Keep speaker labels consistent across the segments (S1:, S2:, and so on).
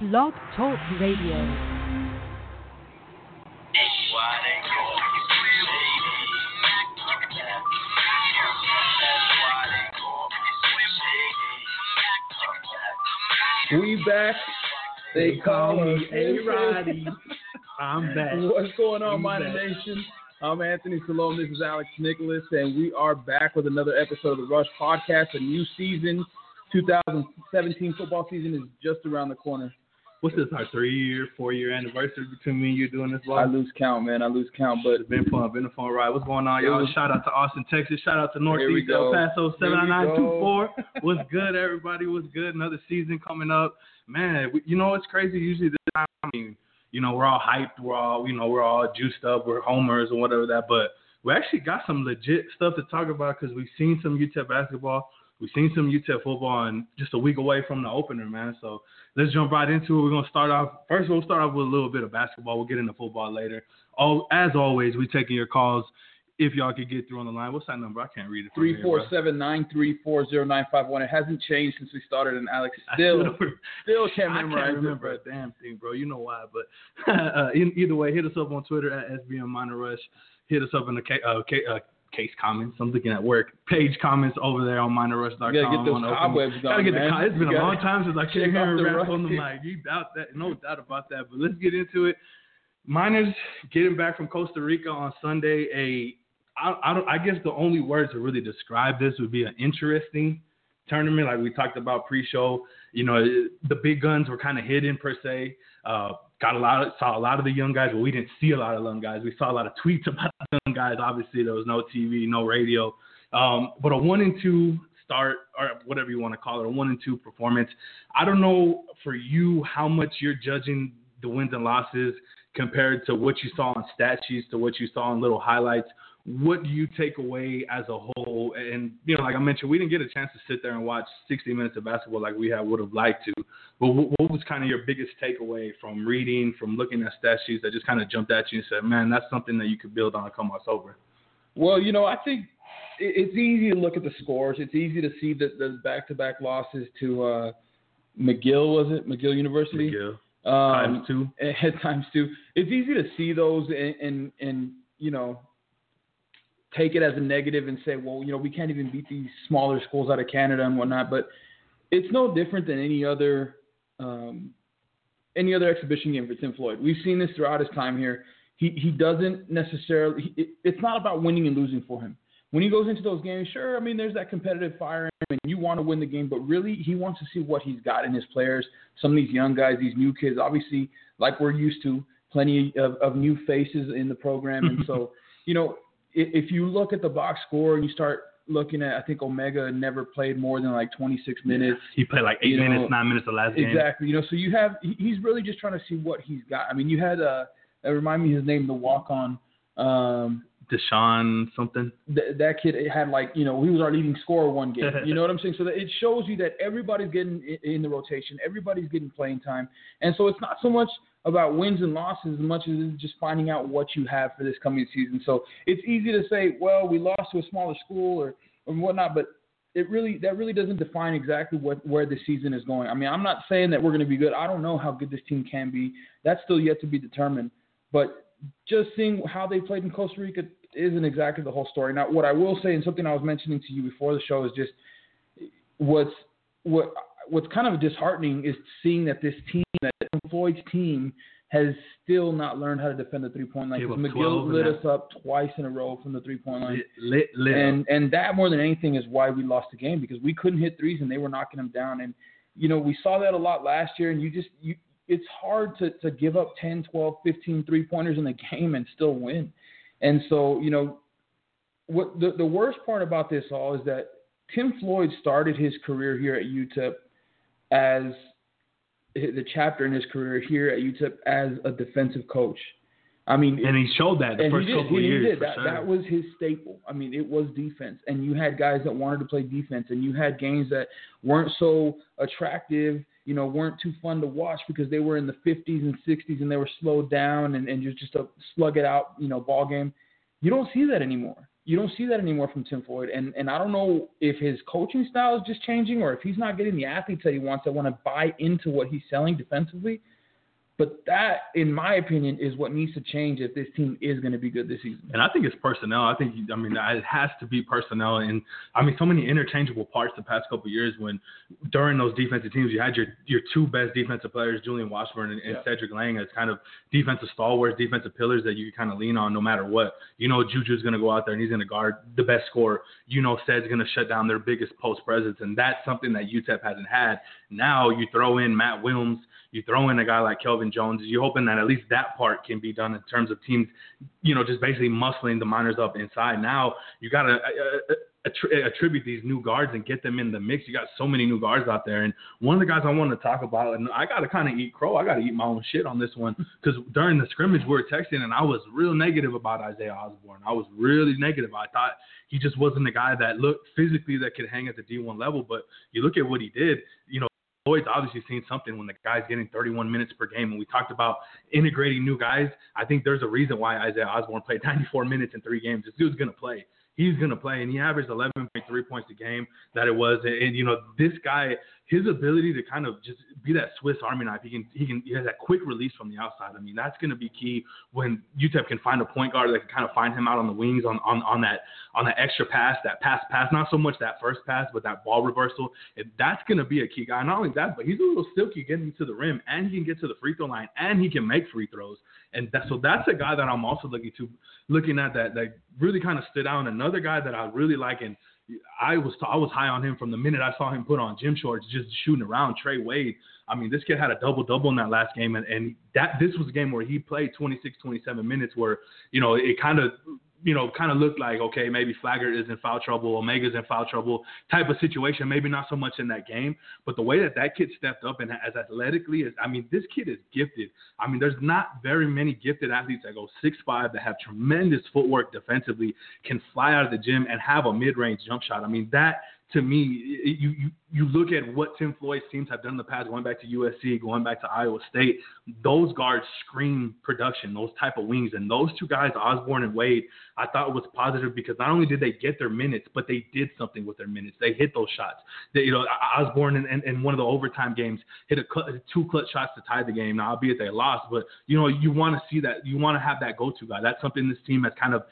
S1: Blog Talk Radio.
S2: We back. They call me A Roddy.
S3: I'm back.
S2: What's going on,
S3: We Miner.
S2: Nation? I'm Anthony Salom. This is Alex Nicolas, and we are back with another episode of the Rush Podcast. A new season, 2017 football season is just around the corner.
S3: What's this? Our three-year, four-year anniversary between me and you doing this
S2: I lose count, man. I lose count, but
S3: It's been fun. Been a fun ride. What's going on, y'all? Shout out to Austin, Texas. Shout out to Northeast. El Paso
S2: Here we
S3: 79924. What's good, everybody? What's good? Another season coming up. Man, we, you know what's crazy? Usually this time, I mean, you know, we're all hyped. We're all, you know, we're all juiced up. We're homers or whatever that. But we actually got some legit stuff to talk about because we've seen some UTEP basketball. We've seen some UTEP football, and just a week away from the opener, man. So let's jump right into it. We're gonna start off. First, we'll start off with a little bit of basketball. We'll get into football later. Oh, as always, we taking your calls. If y'all could get through on the line, what's that number? I can't read it.
S2: three four seven nine three four zero nine five one. It hasn't changed since we started, and Alex still still can't
S3: I can't
S2: it,
S3: remember
S2: but-
S3: a damn thing, bro. You know why? But uh, either way, hit us up on Twitter at SBM MinerRush. Hit us up in the K, uh, ca- uh, case comments. I'm looking at work. Page comments over there on minerrush.com.
S2: You gotta get those cobwebs
S3: Gotta get
S2: man.
S3: the. co- It's been
S2: You
S3: a long time since I came here and rap on the mic. You doubt that? No doubt about that. But let's get into it. Miners getting back from Costa Rica on Sunday. A I, I, don't, I guess the only words to really describe this would be an interesting tournament, like we talked about pre-show. You know, the big guns were kind of hidden per se. Uh, got a lot of saw a lot of the young guys, but we didn't see a lot of young guys. We saw a lot of tweets about the guys. Obviously, there was no TV, no radio, um, but a one and two start or whatever you want to call it, a one and two performance. I don't know for you how much you're judging the wins and losses compared to what you saw on stat sheets to what you saw in little highlights what do you take away as a whole? And you know, like I mentioned, we didn't get a chance to sit there and watch 60 minutes of basketball like we would have liked to. But what, what was kind of your biggest takeaway from reading, from looking at stat sheets that just kind of jumped at you and said, "Man, that's something that you could build on and come us over."
S2: Well, you know, I think it's easy to look at the scores. It's easy to see that the back-to-back losses to uh, McGill was it McGill University
S3: Miguel,
S2: um,
S3: times two.
S2: at times too. It's easy to see those and, and and you know take it as a negative and say, well, you know, we can't even beat these smaller schools out of Canada and whatnot. But it's no different than any other um, any other exhibition game for Tim Floyd. We've seen this throughout his time here. He he doesn't necessarily. He, it, it's not about winning and losing for him. When he goes into those games, sure, I mean, there's that competitive fire in him, and you want to win the game, but really, he wants to see what he's got in his players. Some of these young guys, these new kids, obviously, like we're used to, plenty of, of new faces in the program, and so, you know, if, you look at the box score and you start looking at, I think Omega never played more than like 26 minutes.
S3: He played like eight
S2: You know,
S3: minutes, nine minutes the last game.
S2: Exactly. You know, so you have he's really just trying to see what he's got. I mean, you had uh, uh remind me his name, the walk on. Um,
S3: Deshaun something.
S2: th- that kid had like you know he was our leading scorer one game. You know what I'm saying? So that it shows you that everybody's getting in the rotation, everybody's getting playing time, and so it's not so much about wins and losses as much as it's just finding out what you have for this coming season. So it's easy to say, well, we lost to a smaller school or or whatnot, but it really that really doesn't define exactly what where the season is going. I mean, I'm not saying that we're going to be good. I don't know how good this team can be. That's still yet to be determined. But just seeing how they played in Costa Rica isn't exactly the whole story. Now, what I will say, and something I was mentioning to you before the show, is just what's what what's kind of disheartening is seeing that this team, that Floyd's team, has still not learned how to defend the three point line.
S3: Gave
S2: 'Cause
S3: up
S2: McGill lit us up twice in a row from the three point line.
S3: Lit, lit, lit.
S2: And and that more than anything is why we lost the game because we couldn't hit threes and they were knocking them down. And you know, we saw that a lot last year and you just you it's hard to, to give up 10, 12, 15 three pointers in the game and still win. And so, you know, what the, the worst part about this all is that Tim Floyd started his career here at UTEP as the chapter in his career here at UTEP as a defensive coach. I mean,
S3: and he showed that the first
S2: he did.
S3: couple
S2: he,
S3: years.
S2: He. That,
S3: sure.
S2: that was his staple. I mean, it was defense, and you had guys that wanted to play defense, and you had games that weren't so attractive. You know, weren't too fun to watch because they were in the 50s and 60s, and they were slowed down, and and just just a slug it out, you know, ball game. You don't see that anymore. You don't see that anymore from Tim Floyd, and and I don't know if his coaching style is just changing or if he's not getting the athletes that he wants that want to buy into what he's selling defensively. But that, in my opinion, is what needs to change if this team is going to be good this season.
S3: And I think it's personnel. I think, I mean, it has to be personnel. And I mean, so many interchangeable parts the past couple years when during those defensive teams, you had your your two best defensive players, Julian Washburn and, and yeah. Cedric Lang, as kind of defensive stalwarts, defensive pillars that you kind of lean on no matter what. You know, Juju's going to go out there and he's going to guard the best scorer. You know, Ced's going to shut down their biggest post presence. And that's something that UTEP hasn't had. Now you throw in Matt Willms, you throw in a guy like Kelvin Jones, you're hoping that at least that part can be done in terms of teams, you know, just basically muscling the minors up inside. Now you got to uh, uh attribute these new guards and get them in the mix. You got so many new guards out there, and one of the guys I want to talk about, and I got to kind of eat crow. I got to eat my own shit on this one because during the scrimmage we were texting, and I was real negative about Isaiah Osborne. I was really negative. I thought he just wasn't the guy that looked physically that could hang at the D1 level. But you look at what he did. You know, Floyd's obviously seen something when the guy's getting 31 minutes per game. And we talked about integrating new guys. I think there's a reason why Isaiah Osborne played 94 minutes in three games. This dude's going to play. He's going to play. And he averaged 11.3 points a game that it was. And, and, you know, this guy, his ability to kind of just be that Swiss Army knife. He can he can he has that quick release from the outside. I mean, that's going to be key when UTEP can find a point guard that can kind of find him out on the wings on on, on that on that extra pass, that pass pass. Not so much that first pass, but that ball reversal. If that's going to be a key guy. Not only that, but he's a little silky getting to the rim, and he can get to the free throw line, and he can make free throws. And that, so that's a guy that I'm also looking to looking at that that really kind of stood out. And another guy that I really like and I was I was high on him from the minute I saw him put on gym shorts, just shooting around. Trey Wade. I mean, this kid had a double double in that last game, and, and that this was a game where he played 26, 27 minutes, where you know it kind of you know, kind of looked like, okay, maybe Flagler is in foul trouble, Omega's in foul trouble type of situation. Maybe not so much in that game, but the way that that kid stepped up and as athletically as, I mean, this kid is gifted. I mean, there's not very many gifted athletes that go six five that have tremendous footwork defensively, can fly out of the gym and have a mid range jump shot. I mean, that to me, you, you you look at what Tim Floyd's teams have done in the past, going back to USC, going back to Iowa State. Those guards scream production, those type of wings, and those two guys, Osborne and Wade, I thought was positive because not only did they get their minutes, but they did something with their minutes. They hit those shots. They, you know, Osborne in, in, in one of the overtime games hit a two clutch shots to tie the game. Now, albeit they lost, but you know, you want to see that. You want to have that go-to guy. That's something this team has kind of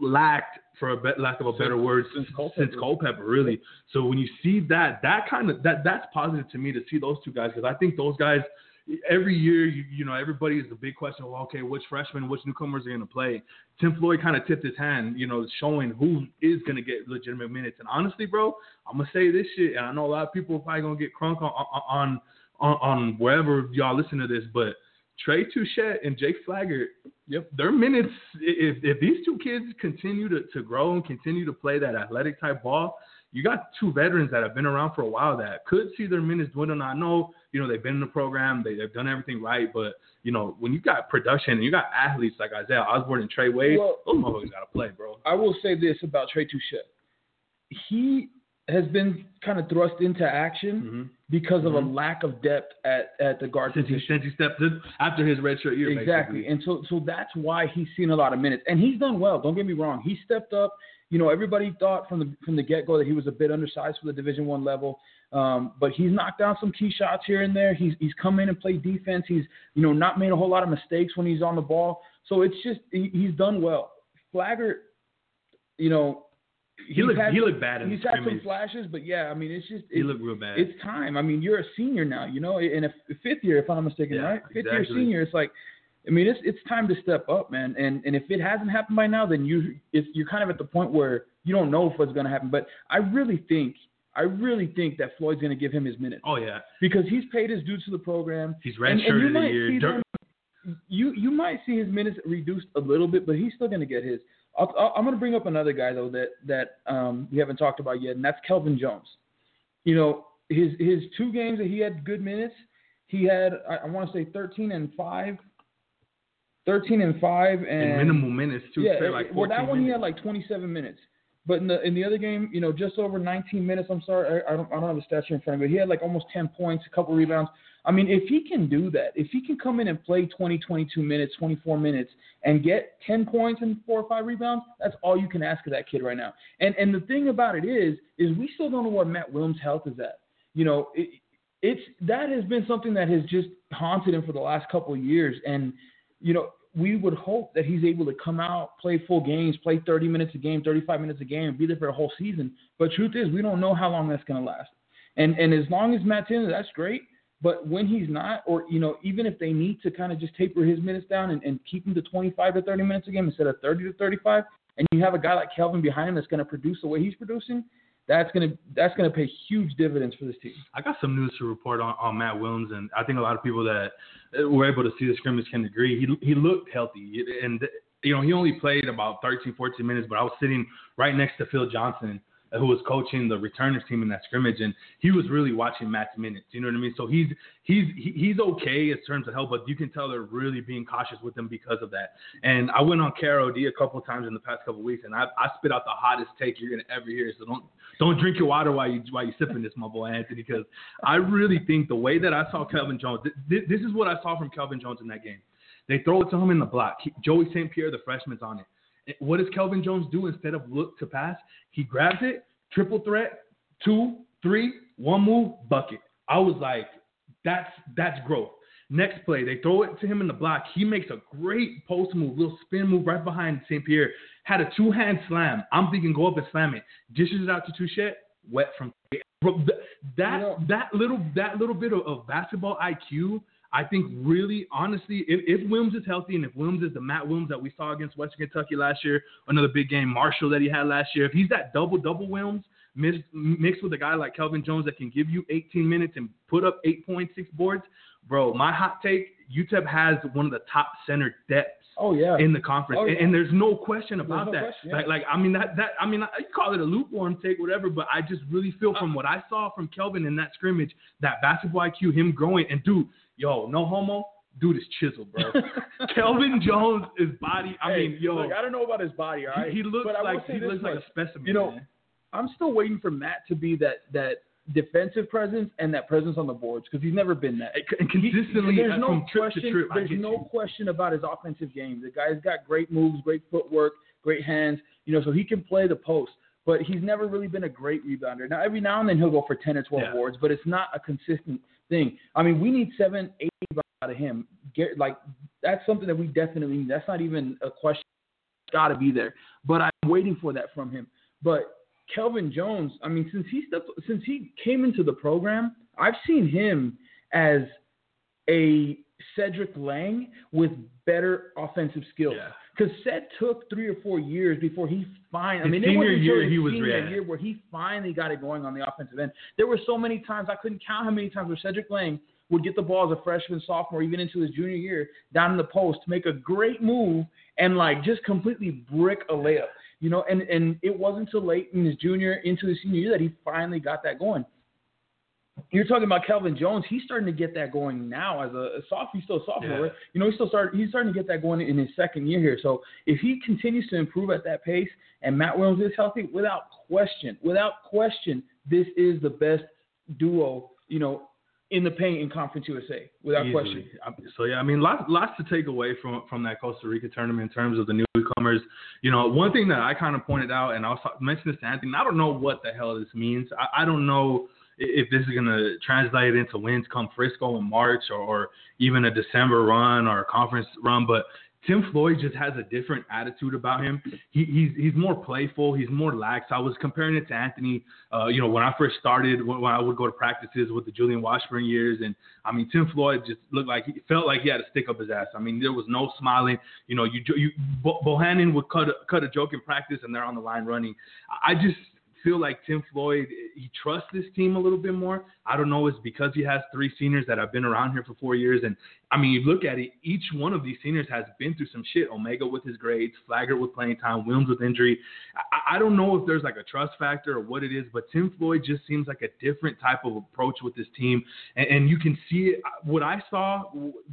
S3: lacked for a bit, lack of a better word, since Culpepper. since Culpepper, really. So when you see that, that kind of that that's positive to me to see those two guys because I think those guys every year, you, you know, everybody is the big question. Well, okay, which freshmen, which newcomers are going to play? Tim Floyd kind of tipped his hand, you know, showing who is going to get legitimate minutes. And honestly, bro, I'm gonna say this shit, and I know a lot of people are probably gonna get crunk on on on, on wherever y'all listen to this, but Trey Touchette and Jake Flagler, yep, their minutes, if, if these two kids continue to, to grow and continue to play that athletic type ball, you got two veterans that have been around for a while that could see their minutes dwindle. I know, you know, they've been in the program, they, have done everything right, but, you know, when you got production and you got athletes like Isaiah Osborne and Trey Wade, well, those motherfuckers got to play, bro.
S2: I will say this about Trey Touchette. He has been kind of thrust into action mm-hmm. because mm-hmm. of a mm-hmm. lack of depth at, at the guard
S3: since
S2: position.
S3: He, since he stepped in after his redshirt year.
S2: Exactly,
S3: basically.
S2: and so so that's why he's seen a lot of minutes, and he's done well. Don't get me wrong, he stepped up. You know, everybody thought from the from the get go that he was a bit undersized for the Division One level, um, but he's knocked down some key shots here and there. He's he's come in and played defense. He's you know not made a whole lot of mistakes when he's on the ball. So it's just he, he's done well. Flagger, you know,
S3: he looked he looked bad in
S2: he's
S3: had
S2: some flashes, but yeah, I mean it's just
S3: he looked real bad.
S2: It's time. I mean you're a senior now, you know, in a fifth year if I'm not mistaken,
S3: yeah,
S2: right? Fifth
S3: exactly.
S2: year senior. It's like, I mean it's it's time to step up, man. And and if it hasn't happened by now, then you it's, you're kind of at the point where you don't know if what's going to happen. But I really think I really think that Floyd's going to give him his minutes.
S3: Oh yeah,
S2: because he's paid his dues to the program.
S3: He's redshirted a year.
S2: Them, you you might see his minutes reduced a little bit, but he's still going to get his. I am going to bring up another guy though that that um, we haven't talked about yet, and that's Kelvin Jones. You know, his his two games that he had good minutes, he had I, I want to say 13 and five. 13 and five and,
S3: and minimal minutes too.
S2: Yeah,
S3: like
S2: well that one
S3: minutes.
S2: he had like 27 minutes. But in the in the other game, you know, just over 19 minutes. I'm sorry, I, I don't I don't have the stats here in front of me. But he had like almost 10 points, a couple rebounds. I mean, if he can do that, if he can come in and play 20, 22 minutes, 24 minutes, and get 10 points and four or five rebounds, that's all you can ask of that kid right now. And and the thing about it is, is we still don't know where Matt Williams' health is at. You know, it, it's that has been something that has just haunted him for the last couple of years, and you know. We would hope that he's able to come out, play full games, play 30 minutes a game, 35 minutes a game, be there for a whole season. But truth is, we don't know how long that's going to last. And and as long as Matt's in, that's great. But when he's not, or you know, even if they need to kind of just taper his minutes down and, and keep him to 25 to 30 minutes a game instead of 30 to 35, and you have a guy like Kelvin behind him that's going to produce the way he's producing, that's gonna that's gonna pay huge dividends for this team.
S3: I got some news to report on, on Matt Williams, and I think a lot of people that were able to see the scrimmage can agree. He he looked healthy, and you know he only played about 13, 14 minutes, but I was sitting right next to Phil Johnson who was coaching the returners team in that scrimmage, and he was really watching Matt's minutes. You know what I mean? So he's he's he's okay in terms of help, but you can tell they're really being cautious with him because of that. And I went on KROD a couple times in the past couple weeks, and I, I spit out the hottest take you're gonna ever hear. So don't don't drink your water while you while you sipping this, my boy Anthony, because I really think the way that I saw Kelvin Jones, th- this is what I saw from Kelvin Jones in that game. They throw it to him in the block. He, Joey St. Pierre, the freshman's on it. What does Kelvin Jones do instead of look to pass? He grabs it, triple threat, two, three, one move, bucket. I was like, that's that's growth. Next play, they throw it to him in the block. He makes a great post move, little spin move right behind St. Pierre. Had a two hand slam. I'm thinking go up and slam it. Dishes it out to Touchette, wet from that that little that little bit of, of basketball IQ I think really, honestly, if, if Williams is healthy and if Williams is the Matt Williams that we saw against Western Kentucky last year, another big game, Marshall that he had last year, if he's that double double Williams mixed, mixed with a guy like Kelvin Jones that can give you 18 minutes and put up 8.6 boards, bro, my hot take, UTEP has one of the top center depths
S2: Oh yeah.
S3: In the conference, oh, yeah. and, and, there's no question about
S2: no
S3: that.
S2: Question, yeah.
S3: Like, like, I mean that that I mean you call it a lukewarm take, whatever, but I just really feel from uh, what I saw from Kelvin in that scrimmage, that basketball IQ, him growing, and dude, yo, no homo, dude is chiseled, bro. Kelvin Jones, his body. I
S2: hey,
S3: mean, yo,
S2: look, I don't know about his body. All right,
S3: he, he looks like he looks like a specimen.
S2: You know,
S3: man.
S2: I'm still waiting for Matt to be that that defensive presence and that presence on the boards because he's never been that.
S3: And consistently,
S2: there's uh, no
S3: from
S2: question.
S3: Trip to trip,
S2: there's no
S3: you.
S2: question about his offensive game. The guy's got great moves, great footwork, great hands. You know, so he can play the post. But he's never really been a great rebounder. Now, every now and then he'll go for 10 or 12
S3: yeah.
S2: boards, but it's not a consistent thing. I mean, we need seven, eight out of him. Get, like that's something that we definitely need. That's not even a question. Got to be there. But I'm waiting for that from him. But Kelvin Jones, I mean, since he stepped, since he came into the program, I've seen him as a Cedric Lang with better offensive skills. Yeah. Ced took three or four years before he finally. I mean,
S3: senior year he
S2: was
S3: senior
S2: year where he finally got it going on the offensive end. There were so many times I couldn't count how many times where Cedric Lang would get the ball as a freshman, sophomore, even into his junior year, down in the post, make a great move, and like just completely brick a layup. You know, and and it wasn't until late in his junior into his senior year that he finally got that going. You're talking about Kelvin Jones. He's starting to get that going now as a, a sophomore. He's still a sophomore.
S3: Yeah.
S2: Right? You know, he's still start. He's starting to get that going in his second year here. So if he continues to improve at that pace, and Matt Williams is healthy, without question, without question, this is the best duo. You know, in the paint in Conference USA, without
S3: Easily.
S2: question.
S3: So yeah, I mean, lots lots to take away from from that Costa Rica tournament in terms of the newcomers. You know, one thing that I kind of pointed out, and I was mentioning this to Anthony. I don't know what the hell this means. I, I don't know if this is going to translate into wins come Frisco in March or, or even a December run or a conference run, but Tim Floyd just has a different attitude about him. He, he's he's more playful. He's more lax. I was comparing it to Anthony. Uh, you know, when I first started, when, when, I would go to practices with the Julian Washburn years, and I mean, Tim Floyd just looked like he felt like he had to stick up his ass. I mean, there was no smiling. You know, you you Bohannon would cut a, cut a joke in practice, and they're on the line running. I just feel like Tim Floyd he trusts this team a little bit more. I don't know, it's because he has three seniors that have been around here for four years, and I mean, you look at it, each one of these seniors has been through some shit. Omega with his grades, Flagler with playing time, Williams with injury. I, I don't know if there's like a trust factor or what it is, but Tim Floyd just seems like a different type of approach with this team, and, and you can see it. What I saw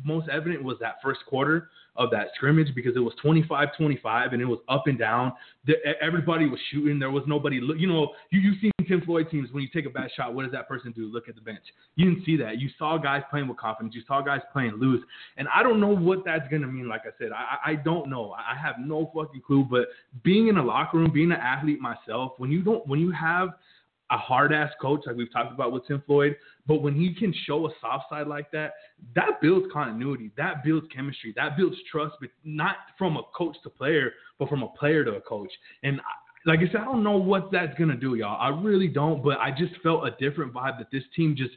S3: most evident was that first quarter of that scrimmage because it was 25-25 and it was up and down. The, everybody was shooting. There was nobody. You know, you you seen Tim Floyd teams, when you take a bad shot, what does that person do? Look at the bench. You didn't see that. You saw guys playing with confidence. You saw guys playing loose. And I don't know what that's gonna mean. Like I said, I, I don't know. I have no fucking clue. But being in a locker room, being an athlete myself, when you don't, when you have a hard ass coach like we've talked about with Tim Floyd, but when he can show a soft side like that, that builds continuity, that builds chemistry, that builds trust, but not from a coach to player, but from a player to a coach. And like I said, I don't know what that's gonna do, y'all. I really don't, but I just felt a different vibe that this team just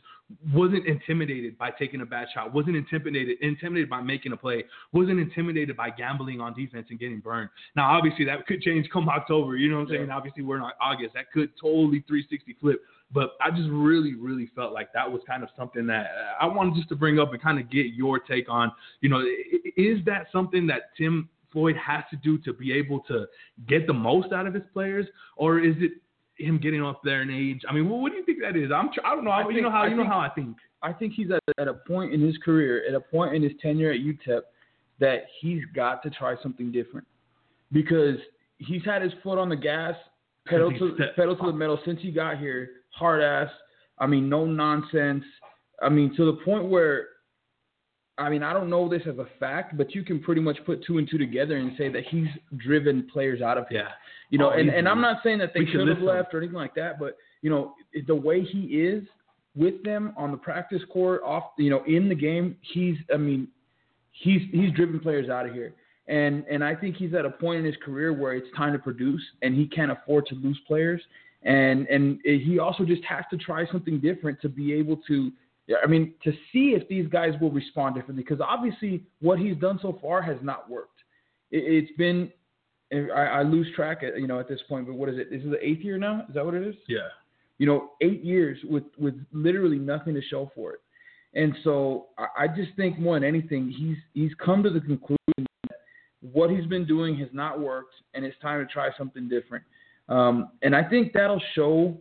S3: wasn't intimidated by taking a bad shot, wasn't intimidated intimidated by making a play, wasn't intimidated by gambling on defense and getting burned. Now, obviously, that could change come October. You know what I'm saying? Yeah. Obviously, we're in August. That could totally 360 flip. But I just really, really felt like that was kind of something that uh, I wanted just to bring up and kind of get your take on. You know, is that something that Tim Floyd has to do to be able to get the most out of his players, or is it him getting off there in age? I mean, well, what do you think that is? I'm I don't know. I you know how I you think, know how I think.
S2: I think he's at, at a point in his career, at a point in his tenure at UTEP, that he's got to try something different because he's had his foot on the gas, pedal to pedal to the metal since he got here, hard ass. I mean, no nonsense. I mean, to the point where I mean, I don't know this as a fact, but you can pretty much put two and two together and say that he's driven players out of here.
S3: Yeah.
S2: You know, oh, and, and I'm not saying that they should have left or anything like that, but you know, the way he is with them on the practice court, off, you know, in the game, he's, I mean, he's he's driven players out of here, and and I think he's at a point in his career where it's time to produce, and he can't afford to lose players, and and he also just has to try something different to be able to I mean, to see if these guys will respond differently, because obviously what he's done so far has not worked. It, has been, I, I, lose track at you know at this point, but what is it? Is it the eighth year now? Is that what it is?
S3: Yeah.
S2: You know, eight years with with literally nothing to show for it, and so I, I just think more than anything, he's he's come to the conclusion that what he's been doing has not worked, and it's time to try something different. Um, and I think that'll show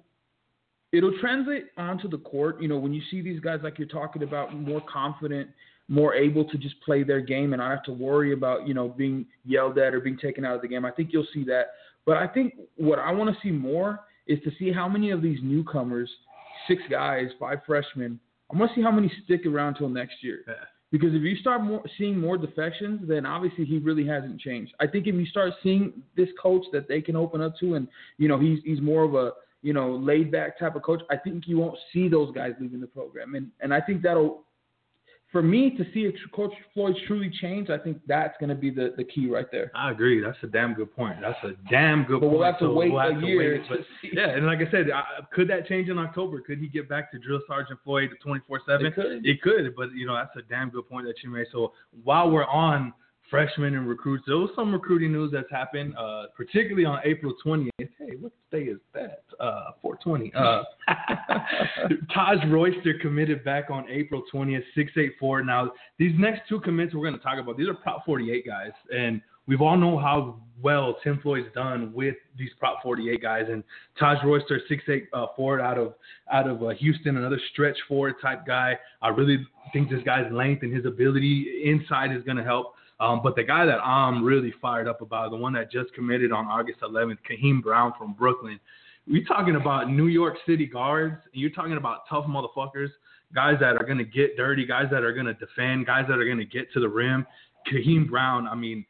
S2: it'll translate onto the court. You know, when you see these guys like you're talking about, more confident, more able to just play their game, and not have to worry about you know being yelled at or being taken out of the game. I think you'll see that. But I think what I want to see more is to see how many of these newcomers, six guys, five freshmen. I want to see how many stick around till next year.
S3: Yeah.
S2: Because if you start more, seeing more defections, then obviously he really hasn't changed. I think if you start seeing this coach that they can open up to, and you know he's he's more of a you know, laid back type of coach, I think you won't see those guys leaving the program. And and I think that'll for me to see if Coach Floyd truly change, I think that's going to be the, the key right there.
S3: I agree. That's a damn good point. That's a damn good point.
S2: but
S3: point.
S2: We'll have to so wait we'll have a year. Wait,
S3: but, yeah, and like I said, could that change in October? Could he get back to drill sergeant Floyd 24 seven?
S2: It could.
S3: It could. But you know, that's a damn good point that you made. So while we're on freshmen and recruits. There was some recruiting news that's happened, uh, particularly on April 20th. Hey, what day is that? Uh, 420. Uh, Taj Royster committed back on April 20th, 684. Now, these next two commits we're going to talk about, these are Prop 48 guys. And we've all know how well Tim Floyd's done with these Prop 48 guys. And Taj Royster, 684 uh, out of out of uh, Houston, another stretch forward type guy. I really think this guy's length and his ability inside is going to help. Um, but the guy that I'm really fired up about, the one that just committed on August 11th, Kaheem Brown from Brooklyn. We're talking about New York City guards, you're talking about tough motherfuckers, guys that are to get dirty, guys that are to defend, guys that are to get to the rim. Kaheem Brown, I mean,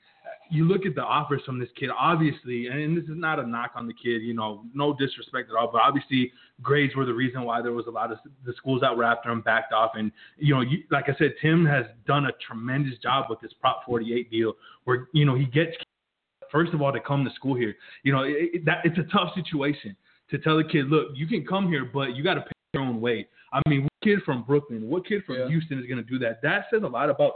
S3: you look at the offers from this kid, obviously, and this is not a knock on the kid, you know, no disrespect at all, but obviously grades were the reason why there was a lot of the schools that were after him backed off. And, you know, you, like I said, Tim has done a tremendous job with this Prop 48 deal where, you know, he gets, first of all, to come to school here. You know, it, it, that, it's a tough situation to tell a kid, look, you can come here, but you got to pay your own way. I mean, what kid from Brooklyn, what kid from yeah. Houston is going to do that? That says a lot about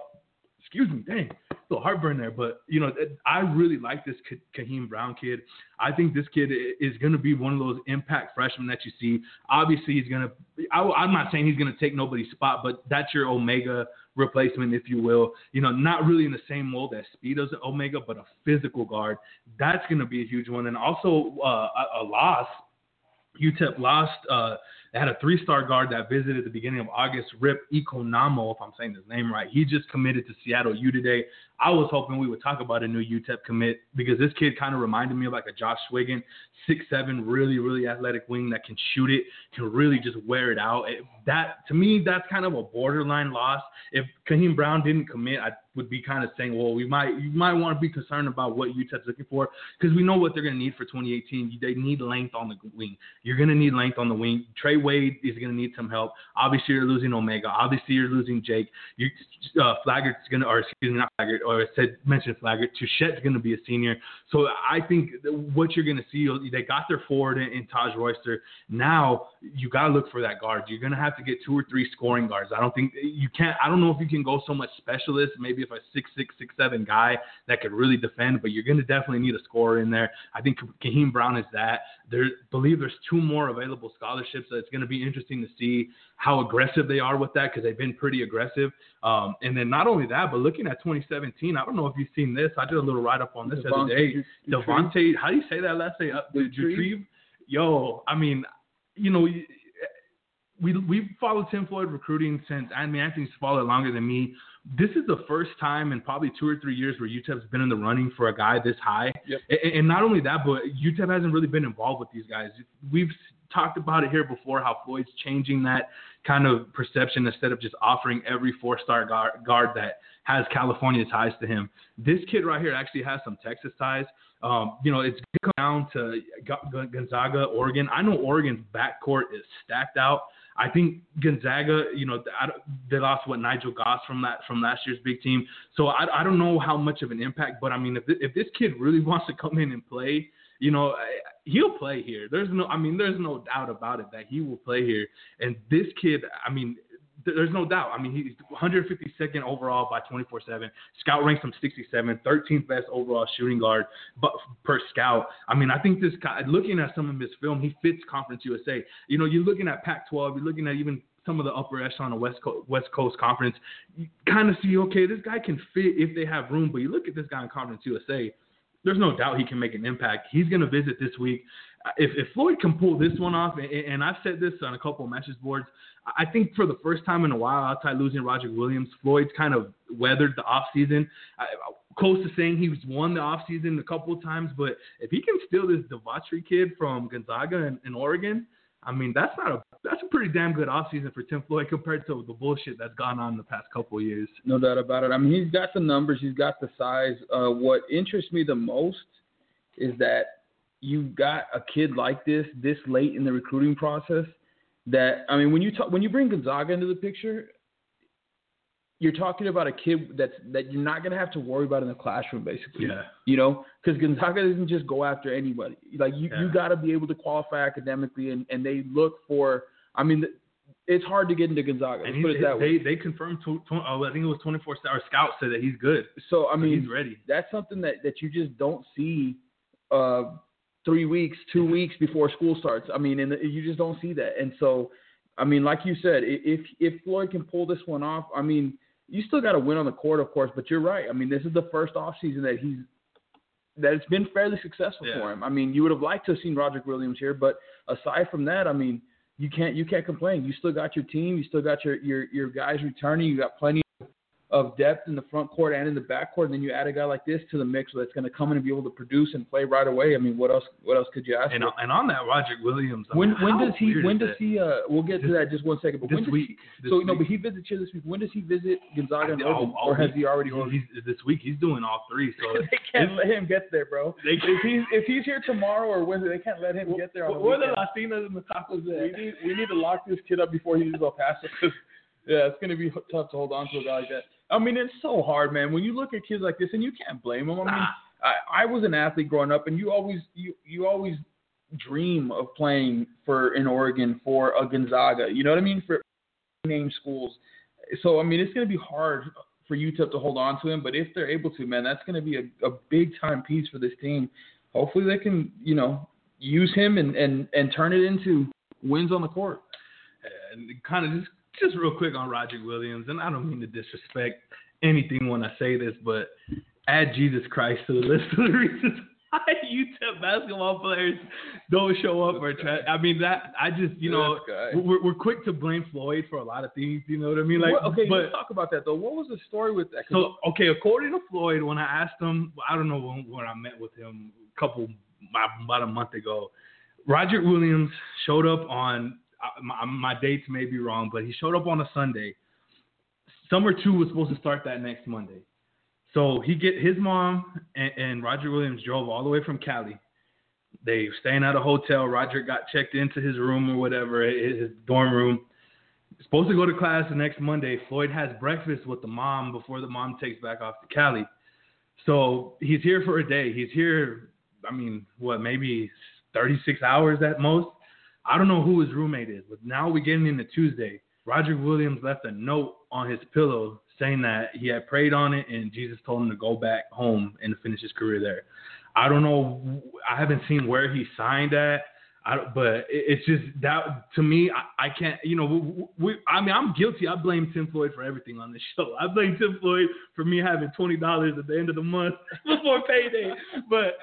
S3: excuse me, dang, a little heartburn there. But you know, I really like this Kaheem Brown kid. I think this kid is going to be one of those impact freshmen that you see. Obviously, he's going to. I'm not saying he's going to take nobody's spot, but that's your Omega replacement, if you will. You know, not really in the same mold as Speedo's Omega, but a physical guard. That's going to be a huge one. And also uh, a, a loss. UTEP lost uh, They had a three-star guard that visited at the beginning of August, Rip Economou, if I'm saying his name right. He just committed to Seattle U today. I was hoping we would talk about a new UTEP commit because this kid kind of reminded me of like a Josh Swiggin, six seven, really really athletic wing that can shoot it, can really just wear it out. It, that to me, that's kind of a borderline loss. If Kaheem Brown didn't commit, I would be kind of saying, well, we might you might want to be concerned about what UTEP's looking for because we know what they're going to need for 2018. They need length on the wing. You're going to need length on the wing. Trey Wade is going to need some help. Obviously, you're losing Omega. Obviously, you're losing Jake. You uh, going to, or excuse me, not Flaggert, or I said mentioned Flaggert. Touchette's going to be a senior. So I think what you're going to see, they got their forward in, in Taj Royster. Now you got to look for that guard. You're going to have to get two or three scoring guards. I don't think you can't. I don't know if you can go so much specialist. Maybe if a six six six seven guy that could really defend, but you're going to definitely need a scorer in there. I think Kaheem Brown is that. There, believe there's two more available scholarships. So it's going to be interesting to see how aggressive they are with that because they've been pretty aggressive. Um, and then not only that, but looking at 2017, I don't know if you've seen this. I did a little write up on this the other day. Devontae, how do you say that last name? Uh, Retrieve? Yo, I mean, you know, we we've followed Tim Floyd recruiting since. I mean, Anthony's followed longer than me. This is the first time in probably two or three years where UTEP's been in the running for a guy this high.
S2: Yep.
S3: And, and not only that, but UTEP hasn't really been involved with these guys. We've talked about it here before how Floyd's changing that kind of perception instead of just offering every four-star guard, guard that has California ties to him. This kid right here actually has some Texas ties. Um, you know, it's come down to Gonzaga, Oregon. I know Oregon's backcourt is stacked out. I think Gonzaga, you know, they lost what Nigel Goss from that from last year's big team. So I, I don't know how much of an impact, but I mean, if if this kid really wants to come in and play, you know, he'll play here. There's no, I mean, there's no doubt about it that he will play here. And this kid, I mean, there's no doubt. I mean, he's 152nd overall by 24/7. Scout ranks him 67, 13th best overall shooting guard, but per scout. I mean, I think this guy. Looking at some of his film, he fits Conference USA. You know, you're looking at Pac-12. You're looking at even some of the upper echelon of West Coast, West Coast Conference. You kind of see, okay, this guy can fit if they have room. But you look at this guy in Conference USA. There's no doubt he can make an impact. He's going to visit this week. If, if Floyd can pull this one off, and, and I've said this on a couple of message boards, I think for the first time in a while, outside losing Roger Williams, Floyd's kind of weathered the offseason. Close to saying he's won the offseason a couple of times, but if he can steal this Davatri kid from Gonzaga and, and Oregon, I mean that's not a that's a pretty damn good offseason for Tim Floyd compared to the bullshit that's gone on in the past couple of years.
S2: No doubt about it. I mean he's got the numbers, he's got the size. Uh, what interests me the most is that you've got a kid like this this late in the recruiting process that I mean, when you talk, when you bring Gonzaga into the picture, you're talking about a kid that's that you're not gonna have to worry about in the classroom, basically.
S3: Yeah.
S2: You know, because Gonzaga doesn't just go after anybody. Like you,
S3: yeah.
S2: you got to be able to qualify academically, and and they look for. I mean, it's hard to get into Gonzaga. Let's
S3: and
S2: put it that
S3: they,
S2: way.
S3: They confirmed. To, to, oh, I think it was 24 star scout said that he's good.
S2: So I mean,
S3: he's ready.
S2: That's something that that you just don't see. Uh, three weeks, two weeks before school starts. I mean, and you just don't see that. And so, I mean, like you said, if if Floyd can pull this one off, I mean, you still got to win on the court, of course. But you're right. I mean, this is the first off season that he's that it's been fairly successful
S3: yeah.
S2: for him. I mean, you would have liked to have seen Roderick Williams here, but aside from that, I mean, you can't you can't complain. You still got your team. You still got your your your guys returning. You got plenty of depth in the front court and in the back court, and then you add a guy like this to the mix that's going to come in and be able to produce and play right away. I mean, what else? What else could you ask?
S3: And,
S2: for?
S3: and on that, Roger Williams. I
S2: when
S3: mean,
S2: when does he When does he uh we'll get to that just one second but
S3: this
S2: when does
S3: week.
S2: he,
S3: This
S2: so
S3: week.
S2: no but he visits here this week when does he visit Gonzaga and Oregon
S3: oh,
S2: or has
S3: he-
S2: he already
S3: He's, he's, this week he's doing all three. So
S2: they can't let him get there bro
S3: They
S2: if he's if he's here tomorrow or Wednesday they can't let him get there on
S3: Where are the
S2: weekend.
S3: Latinas and the tacos
S2: we
S3: at?
S2: need we need to lock this kid up before he leaves El Paso. yeah it's gonna be tough to hold on to a guy like that I mean it's so hard man when you look at kids like this and you can't blame them I mean
S3: Nah.
S2: I, I was an athlete growing up, and you always you you always dream of playing for in Oregon for a Gonzaga. You know what I mean? For name schools. So I mean, it's going to be hard for UTEP to hold on to him, but if they're able to, man, that's going to be a, a big time piece for this team. Hopefully, they can you know use him and and and turn it into wins on the court.
S3: and kind of just just real quick on Roger Williams, and I don't mean to disrespect anything when I say this, but add Jesus Christ to the list of the reasons why UTEP basketball players don't show up or try. I mean that I just you know we're, we're quick to blame Floyd for a lot of things. You know what I mean? Like
S2: Well, okay,
S3: but
S2: let's talk about that though. What was the story with that?
S3: so okay, according to Floyd, when I asked him, I don't know when, when I met with him a couple about a month ago, Roger Williams showed up on my, my dates may be wrong, but he showed up on a Sunday. Summer two was supposed to start that next Monday. So he get his mom and, and Roger Williams drove all the way from Cali. They staying at a hotel. Roger got checked into his room or whatever, his dorm room. Supposed to go to class the next Monday. Floyd has breakfast with the mom before the mom takes back off to Cali. So he's here for a day. He's here, I mean, what, maybe 36 hours at most? I don't know who his roommate is, but now we're getting into Tuesday. Roger Williams left a note on his pillow saying that he had prayed on it and Jesus told him to go back home and finish his career there. I don't know. I haven't seen where he signed at. I but it's just that to me, I, I can't. You know, we, we, I mean, I'm guilty. I blame Tim Floyd for everything on this show. I blame Tim Floyd for me having twenty dollars at the end of the month before payday. But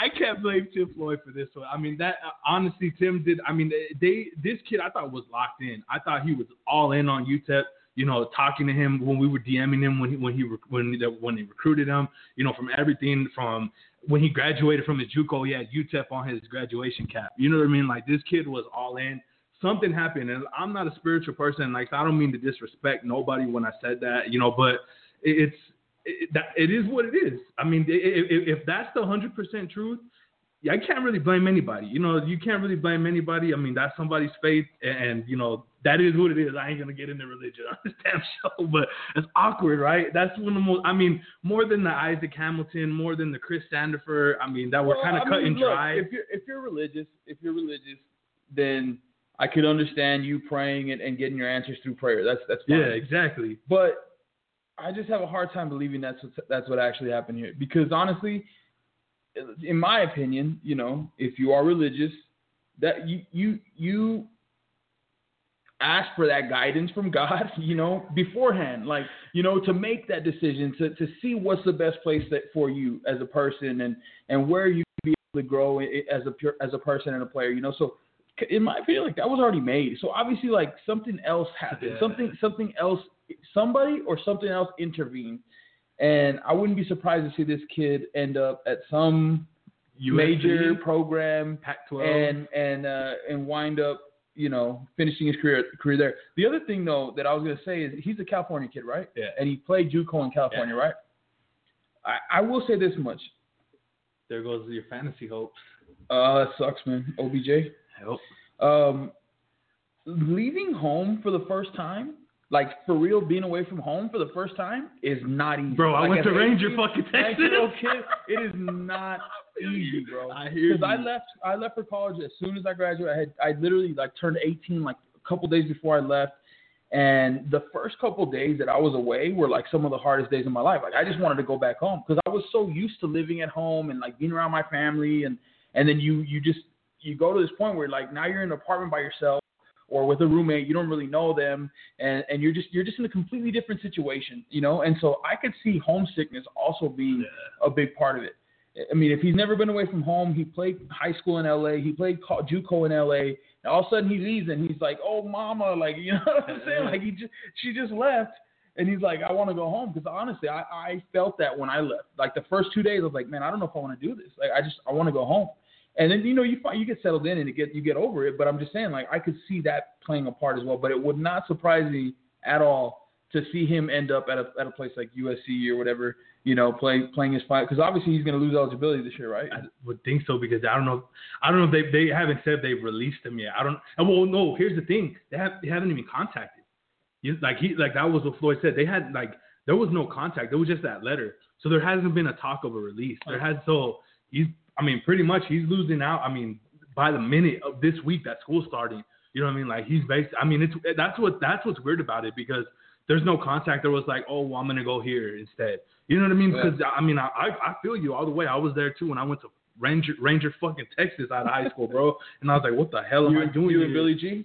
S3: I can't blame Tim Floyd for this one. I mean, that honestly, Tim did. I mean, they this kid I thought was locked in. I thought he was all in on UTEP. You know, talking to him when we were DMing him when he when he when when they recruited him. You know, from everything from when he graduated from his JUCO, oh, he had UTEP on his graduation cap. You know what I mean? Like this kid was all in. Something happened, and I'm not a spiritual person. Like I don't mean to disrespect nobody when I said that, you know, but it's it, that it is what it is. I mean, if that's the hundred percent truth, yeah, I can't really blame anybody. You know, you can't really blame anybody. I mean, that's somebody's faith, and, and you know that is what it is. I ain't gonna get into religion on this damn show, but it's awkward, right? That's one of the most. I mean, more than the Isaac Hamilton, more than the Chris Sandifer. I mean, that were
S2: Well,
S3: kind of
S2: I
S3: cut
S2: mean,
S3: and
S2: look,
S3: dry.
S2: If you're if you're religious, if you're religious, then I could understand you praying and, and getting your answers through prayer. That's that's fine.
S3: yeah, exactly.
S2: But I just have a hard time believing that's what, that's what actually happened here. Because honestly, in my opinion, you know, if you are religious, that you you you ask for that guidance from God, you know, beforehand, like you know, to make that decision, to to see what's the best place that for you as a person and and where you can be able to grow as a pure as a person and a player, you know. So in my opinion, like that was already made. So obviously, like something else happened,
S3: Yeah.
S2: something something else, somebody or something else intervened, and I wouldn't be surprised to see this kid end up at some major program
S3: Pac-12.
S2: and and uh, and wind up, you know, finishing his career career there. The other thing though that I was gonna say is he's a California kid, right?
S3: Yeah.
S2: And he played JUCO in California, right? I, I will say this much.
S3: there goes your fantasy hopes.
S2: Uh, that sucks, man. OBJ.
S3: Help.
S2: Um, leaving home for the first time, like for real, being away from home for the first time is not easy.
S3: Bro, I
S2: Like,
S3: went to Ranger
S2: 18
S3: fucking Texas.
S2: 19-year-old kid, it is not easy, bro.
S3: I hear
S2: Because I left, I left for college as soon as I graduated. I had, I literally like turned 18 like a couple days before I left, and the first couple days that I was away were like some of the hardest days of my life. Like I just wanted to go back home because I was so used to living at home and like being around my family, and and then you you just you go to this point where like now you're in an apartment by yourself or with a roommate you don't really know them and and you're just you're just in a completely different situation you know and so i could see homesickness also being a big part of it i mean if he's never been away from home he played high school in la he played juco in la and all of a sudden he leaves and he's like oh mama like you know what i'm saying mm-hmm. like he just she just left and he's like, I want to go home because honestly, I, I felt that when I left. Like the first two days, I was like, man, I don't know if I want to do this. Like I just I want to go home. And then you know you find, you get settled in and you get you get over it. But I'm just saying like I could see that playing a part as well. But it would not surprise me at all to see him end up at a at a place like USC or whatever. You know, play playing his fight because obviously he's going to lose eligibility this year, right?
S3: I would think so because I don't know. I don't know if they they haven't said they've released him yet. I don't. Well, no. Here's the thing. They have they haven't even contacted. You, like he like that was what Floyd said. They had like there was no contact. There was just that letter. So there hasn't been a talk of a release. There has so he's. I mean, pretty much he's losing out. I mean, by the minute of this week that school's starting. You know what I mean? Like he's based. I mean, it's that's what that's what's weird about it because there's no contact. There was like, oh, well, I'm gonna go here instead. You know what I mean?
S2: Yeah.
S3: Because I mean, I I I feel you all the way. I was there too when I went to Ranger Ranger fucking Texas out of high school, bro. And I was like, what the hell am
S2: You,
S3: I doing
S2: you
S3: here?
S2: and Billy G.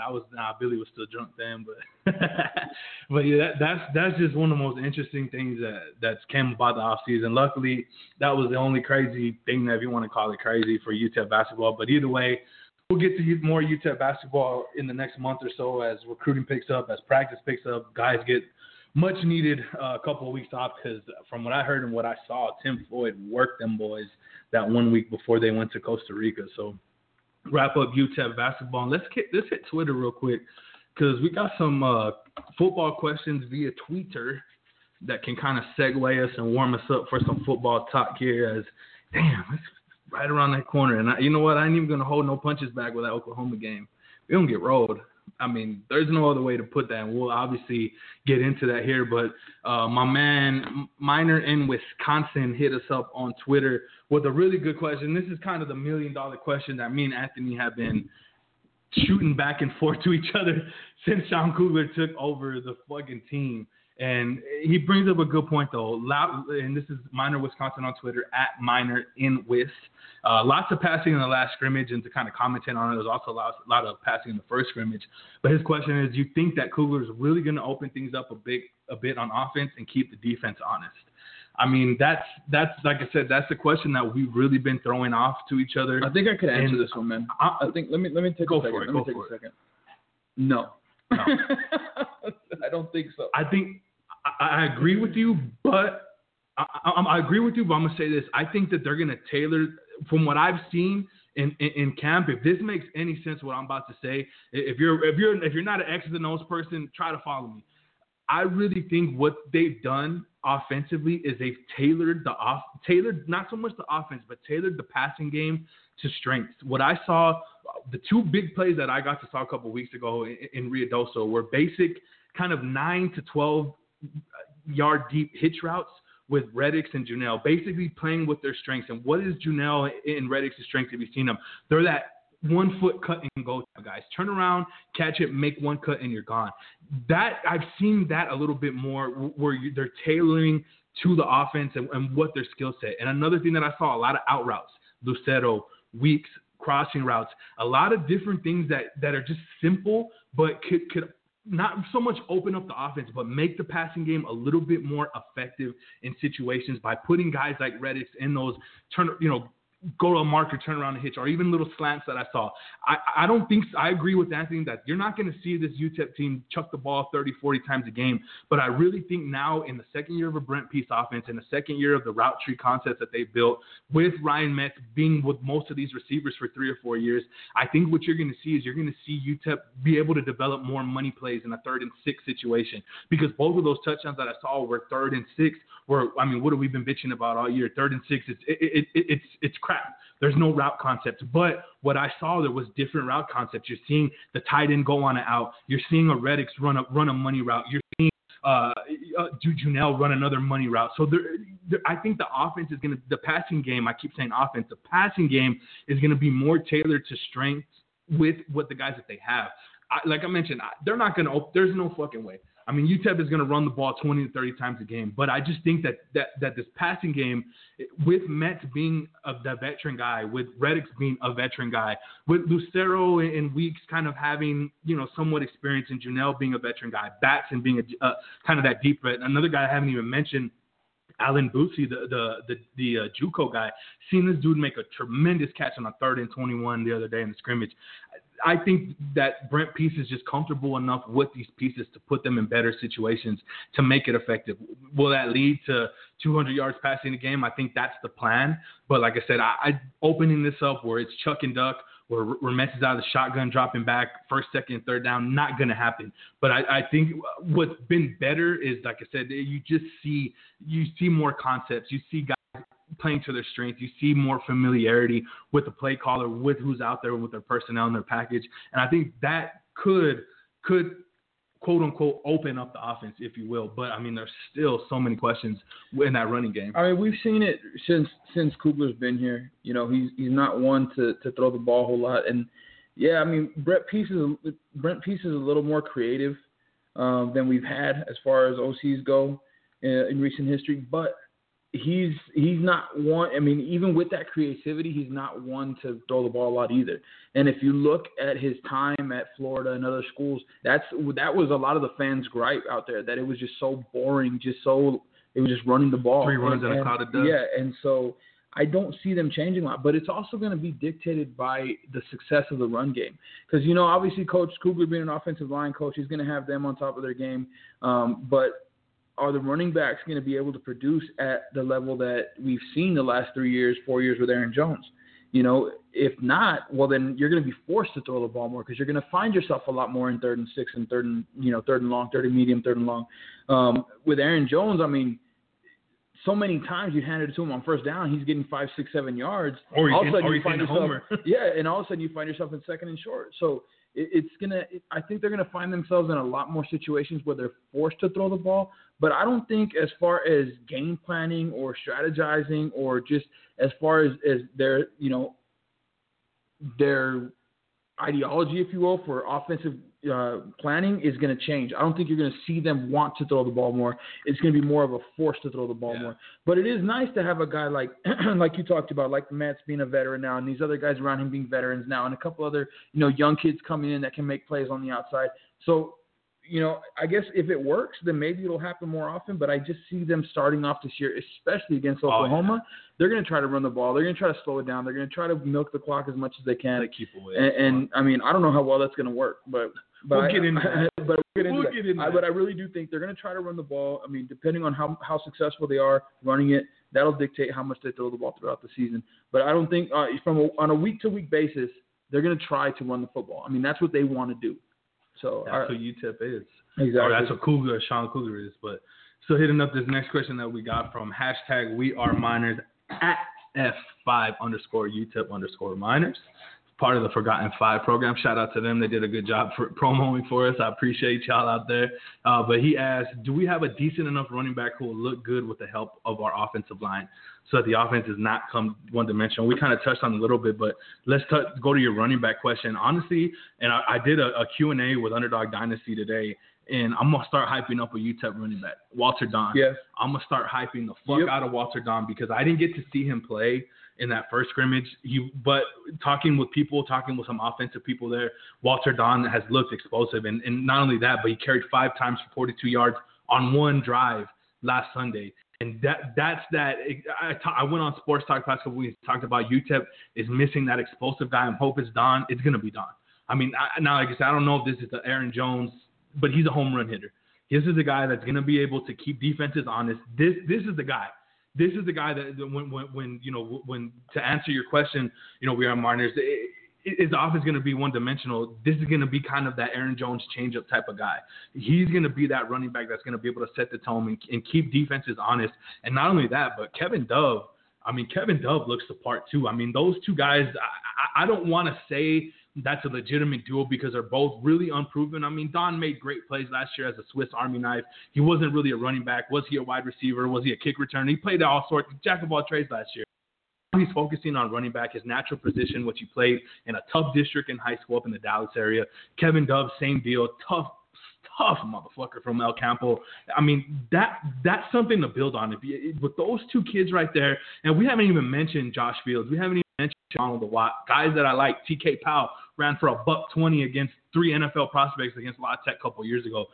S3: I was nah, Billy was still drunk then, but but yeah, that, that's that's just one of the most interesting things that that's came about the off season. Luckily, that was the only crazy thing that if you want to call it crazy for UTEP basketball. But either way, we'll get to more UTEP basketball in the next month or so as recruiting picks up, as practice picks up, guys get much needed a uh, couple of weeks off because from what I heard and what I saw, Tim Floyd worked them boys that one week before they went to Costa Rica. So wrap up UTEP basketball. And Let's get let's hit Twitter real quick because we got some uh, football questions via Twitter that can kind of segue us and warm us up for some football talk here. As damn, it's right around that corner, and I, you know what? I ain't even gonna hold no punches back with that Oklahoma game. We don't get rolled. I mean, there's no other way to put that. And we'll obviously get into that here. But uh, my man, Miner in Wisconsin, hit us up on Twitter with a really good question. This is kind of the million dollar question that me and Anthony have been shooting back and forth to each other since Sean Kugler took over the fucking team. And he brings up a good point though. And this is Miner Wisconsin on Twitter at Miner in Wis. Uh, lots of passing in the last scrimmage, and to kind of commentate on it, there's also a lot, a lot of passing in the first scrimmage. But his question is, do you think that Kugler is really going to open things up a big, a bit on offense and keep the defense honest? I mean, that's that's like I said, that's the question that we've really been throwing off to each other.
S2: I think I could answer and, this one, man. I, I, think let me let me take
S3: go
S2: a second.
S3: For it,
S2: let me
S3: take
S2: a second. No.
S3: No.
S2: I don't think so.
S3: I think I, I agree with you, but I, I, I, agree with you. But I'm gonna say this: I think that they're gonna tailor, from what I've seen in, in, in camp. If this makes any sense, what I'm about to say, if you're if you're if you're not an X and O's person, try to follow me. I really think what they've done offensively is they've tailored the off tailored not so much the offense, but tailored the passing game to strengths. What I saw, the two big plays that I got to saw a couple weeks ago in, in Ruidoso were basic kind of nine to twelve yard deep hitch routes with Redix and Juniel, basically playing with their strengths. And what is Juniel and Redix's strengths? Have you've seen them? They're that one foot cut and go guys. Turn around, catch it, make one cut, and you're gone. That I've seen that a little bit more where you, they're tailoring to the offense and, and what their skill set. And another thing that I saw a lot of out routes, Lucero, Weeks, crossing routes, a lot of different things that that are just simple but could could not so much open up the offense, but make the passing game a little bit more effective in situations by putting guys like Redix in those turn, you know, go to a marker, turn around and hitch, or even little slants that I saw. I, I don't think I agree with Anthony that you're not going to see this UTEP team chuck the ball 30, 40 times a game. But I really think now in the second year of a Brent Pease offense, in the second year of the route tree concept that they built with Ryan Metz being with most of these receivers for three or four years, I think what you're going to see is you're going to see UTEP be able to develop more money plays in a third and six situation because both of those touchdowns that I saw were third and six. Were I mean, what have we been bitching about all year? Third and six. It's it, it, it, it's it's crap. There's no route concept. But what I saw there was different route concepts. You're seeing the tight end go on an out. You're seeing a Redix run a run a money route. You're seeing uh, uh Juniel run another money route. So there, there, I think the offense is going to, the passing game, I keep saying offense, the passing game is going to be more tailored to strengths with what the guys that they have. I, like I mentioned, I, they're not going to, there's no fucking way. I mean, UTEP is going to run the ball 20 to 30 times a game, but I just think that that, that this passing game, with Metz being a, the veteran guy, with Redix being a veteran guy, with Lucero and Weeks kind of having you know somewhat experience, and Juniel being a veteran guy, Batson being a uh, kind of that deep threat. Another guy I haven't even mentioned. Alan Boosie, the the the, the uh, JUCO guy, seen this dude make a tremendous catch on a third and 21 the other day in the scrimmage. I think that Brent Pease is just comfortable enough with these pieces to put them in better situations to make it effective. Will that lead to 200 yards passing the game? I think that's the plan. But like I said, I, I opening this up where it's Chuck and Duck, where Ramesh is out of the shotgun, dropping back, first, second, third down, not going to happen. But I, I think what's been better is, like I said, you just see you see more concepts. You see guys playing to their strengths. You see more familiarity with the play caller, with who's out there, with their personnel and their package. And I think that could could quote unquote open up the offense, if you will. But I mean, there's still so many questions in that running game.
S2: I mean, we've seen it since since Kugler's been here. You know, he's he's not one to to throw the ball a whole lot. And yeah, I mean, Brent Pease is Brent Pease is a little more creative um, than we've had as far as OCs go in, in recent history. But he's he's not one. I mean, even with that creativity, he's not one to throw the ball a lot either. And if you look at his time at Florida and other schools, that's that was a lot of the fans' gripe out there that it was just so boring, just so it was just running the ball.
S3: Three runs
S2: and,
S3: and a cloud of dust.
S2: Yeah, and so I don't see them changing a lot, but it's also going to be dictated by the success of the run game. Because you know, obviously, Coach Kugler being an offensive line coach, he's going to have them on top of their game. Um, but are the running backs going to be able to produce at the level that we've seen the last three years, four years with Aaron Jones? You know, if not, well then you're going to be forced to throw the ball more because you're going to find yourself a lot more in third and six and third and you know third and long, third and medium, third and long. Um, with Aaron Jones, I mean, so many times you hand it to him on first down, he's getting five, six, seven yards.
S3: Or
S2: all of a sudden you find yourself, yeah, and all of a sudden you find yourself in second and short. So it, it's gonna. I think they're gonna find themselves in a lot more situations where they're forced to throw the ball. But I don't think as far as game planning or strategizing or just as far as as their you know their ideology, if you will, for offensive uh, planning is going to change. I don't think you're going to see them want to throw the ball more. It's going to be more of a force to throw the ball
S3: Yeah.
S2: more. But it is nice to have a guy like like you talked about, like Metz being a veteran now, and these other guys around him being veterans now, and a couple other you know young kids coming in that can make plays on the outside. So. You know, I guess if it works, then maybe it'll happen more often. But I just see them starting off this year, especially against
S3: Oh, yeah.
S2: Oklahoma. They're going to try to run the ball. They're going to try to slow it down. They're going to try to milk the clock as much as they can.
S3: They keep away.
S2: And, and I mean, I don't know how well that's going to work, but but
S3: We'll
S2: I,
S3: get into that.
S2: but we'll get into
S3: We'll
S2: that.
S3: get into
S2: I, but I really do think they're going to try to run the ball. I mean, depending on how how successful they are running it, that'll dictate how much they throw the ball throughout the season. But I don't think uh, from a, on a week to week basis, they're going to try to run the football. I mean, that's what they want to do. So
S3: That's
S2: I-
S3: what UTEP is.
S2: exactly.
S3: Or that's what Kugler, Sean Kugler is. But so hitting up this next question that we got from hashtag We Are Miners at F5 underscore UTEP underscore Miners. Part of the Forgotten Five program. Shout out to them. They did a good job for promoting for us. I appreciate y'all out there. Uh, but he asked, do we have a decent enough running back who will look good with the help of our offensive line so that the offense does not come one dimensional? We kind of touched on a little bit, but let's t- go to your running back question. Honestly, and I, I did a, a Q&A with Underdog Dynasty today, and I'm gonna start hyping up a UTEP running back, Walter Dunn.
S2: yes.
S3: I'm gonna start hyping the fuck
S2: Yep.
S3: out of Walter Dunn because I didn't get to see him play in that first scrimmage. He, but talking with people, talking with some offensive people there, Walter Dunn has looked explosive, and, and not only that, but he carried five times for 42 yards on one drive last Sunday. And that that's that. I, I went on Sports Talk past couple weeks, talked about UTEP is missing that explosive guy. I hope it's Dunn. It's gonna be Dunn. I mean, I, now like I said, I don't know if this is the Aaron Jones, but he's a home run hitter. This is the guy that's going to be able to keep defenses honest. This this is the guy. This is the guy that when when, when you know when to answer your question, you know we are Martinez. It, his offense going to be one dimensional. This is going to be kind of that Aaron Jones changeup type of guy. He's going to be that running back that's going to be able to set the tone and, and keep defenses honest. And not only that, but Kevin Dove. I mean, Kevin Dove looks the part too. I mean, those two guys. I, I don't want to say that's a legitimate duo because they're both really unproven. I mean, Dunn made great plays last year as a Swiss Army knife. He wasn't really a running back. Was he a wide receiver? Was he a kick returner? He played all sorts, jack of all trades last year. He's focusing on running back, his natural position, which he played in a tough district in high school up in the Dallas area. Kevin Dove, same deal, tough, tough motherfucker from El Campo. I mean, that that's something to build on. If you, with those two kids right there, and we haven't even mentioned Josh Fields, we haven't even mentioned Donald Watt, guys that I like. TK Powell ran for a buck twenty against three NFL prospects against La Tech a couple years ago.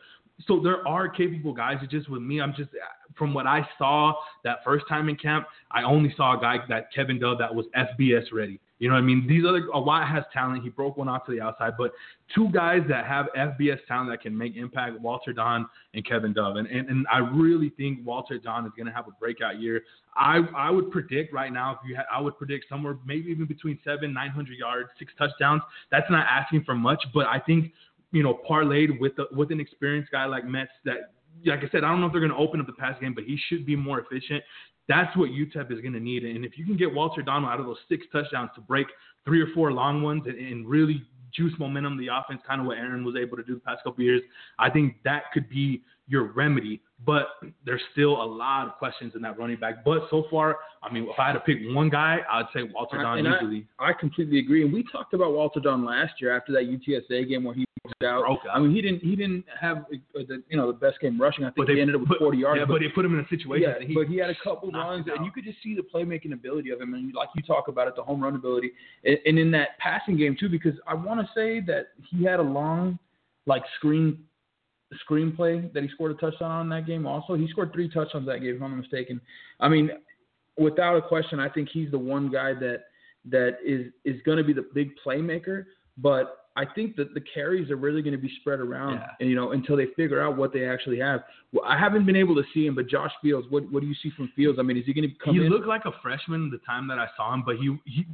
S3: So there are capable guys. It's just with me, I'm just from what I saw that first time in camp, I only saw a guy that Kevin Dove that was FBS ready. You know what I mean? These other a Watt has talent. He broke one off to the outside, but two guys that have FBS talent that can make impact: Walter Dunn and Kevin Dove. And and, and I really think Walter Dunn is going to have a breakout year. I I would predict right now if you had, I would predict somewhere maybe even between seven nine hundred yards, six touchdowns. That's not asking for much, but I think you know parlayed with the, with an experienced guy like Metz that. Like I said, I don't know if they're going to open up the pass game, but he should be more efficient. That's what UTEP is going to need. And if you can get Walter Donald out of those six touchdowns to break three or four long ones and, and really juice momentum, the offense, kind of what Aaron was able to do the past couple years, I think that could be your remedy. But there's still a lot of questions in that running back. But so far, I mean, if I had to pick one guy, I'd say Walter Dunn
S2: And I-
S3: easily.
S2: I completely agree. And we talked about Walter Dunn last year after that UTSA game where he out. I mean, he didn't he didn't have uh, the you know the best game rushing. I think
S3: But they
S2: he ended up with
S3: put-
S2: 40 yards.
S3: Yeah, but, they put him in a situation
S2: yeah,
S3: that he.
S2: but he had a couple runs, and you could just see the playmaking ability of him, and like you talk about it, the home run ability, and, and in that passing game too. Because I want to say that he had a long, like screen, screenplay that he scored a touchdown on in that game. Also, he scored three touchdowns that game, if I'm not mistaken. I mean, without a question, I think he's the one guy that that is is going to be the big playmaker. But I think that the carries are really going to be spread around,
S3: Yeah.
S2: and, you know, until they figure out what they actually have. Well, I haven't been able to see him, but Josh Fields, what what do you see from Fields? I mean, is he going to come
S3: he
S2: in?
S3: looked like a freshman the time that I saw him, but he he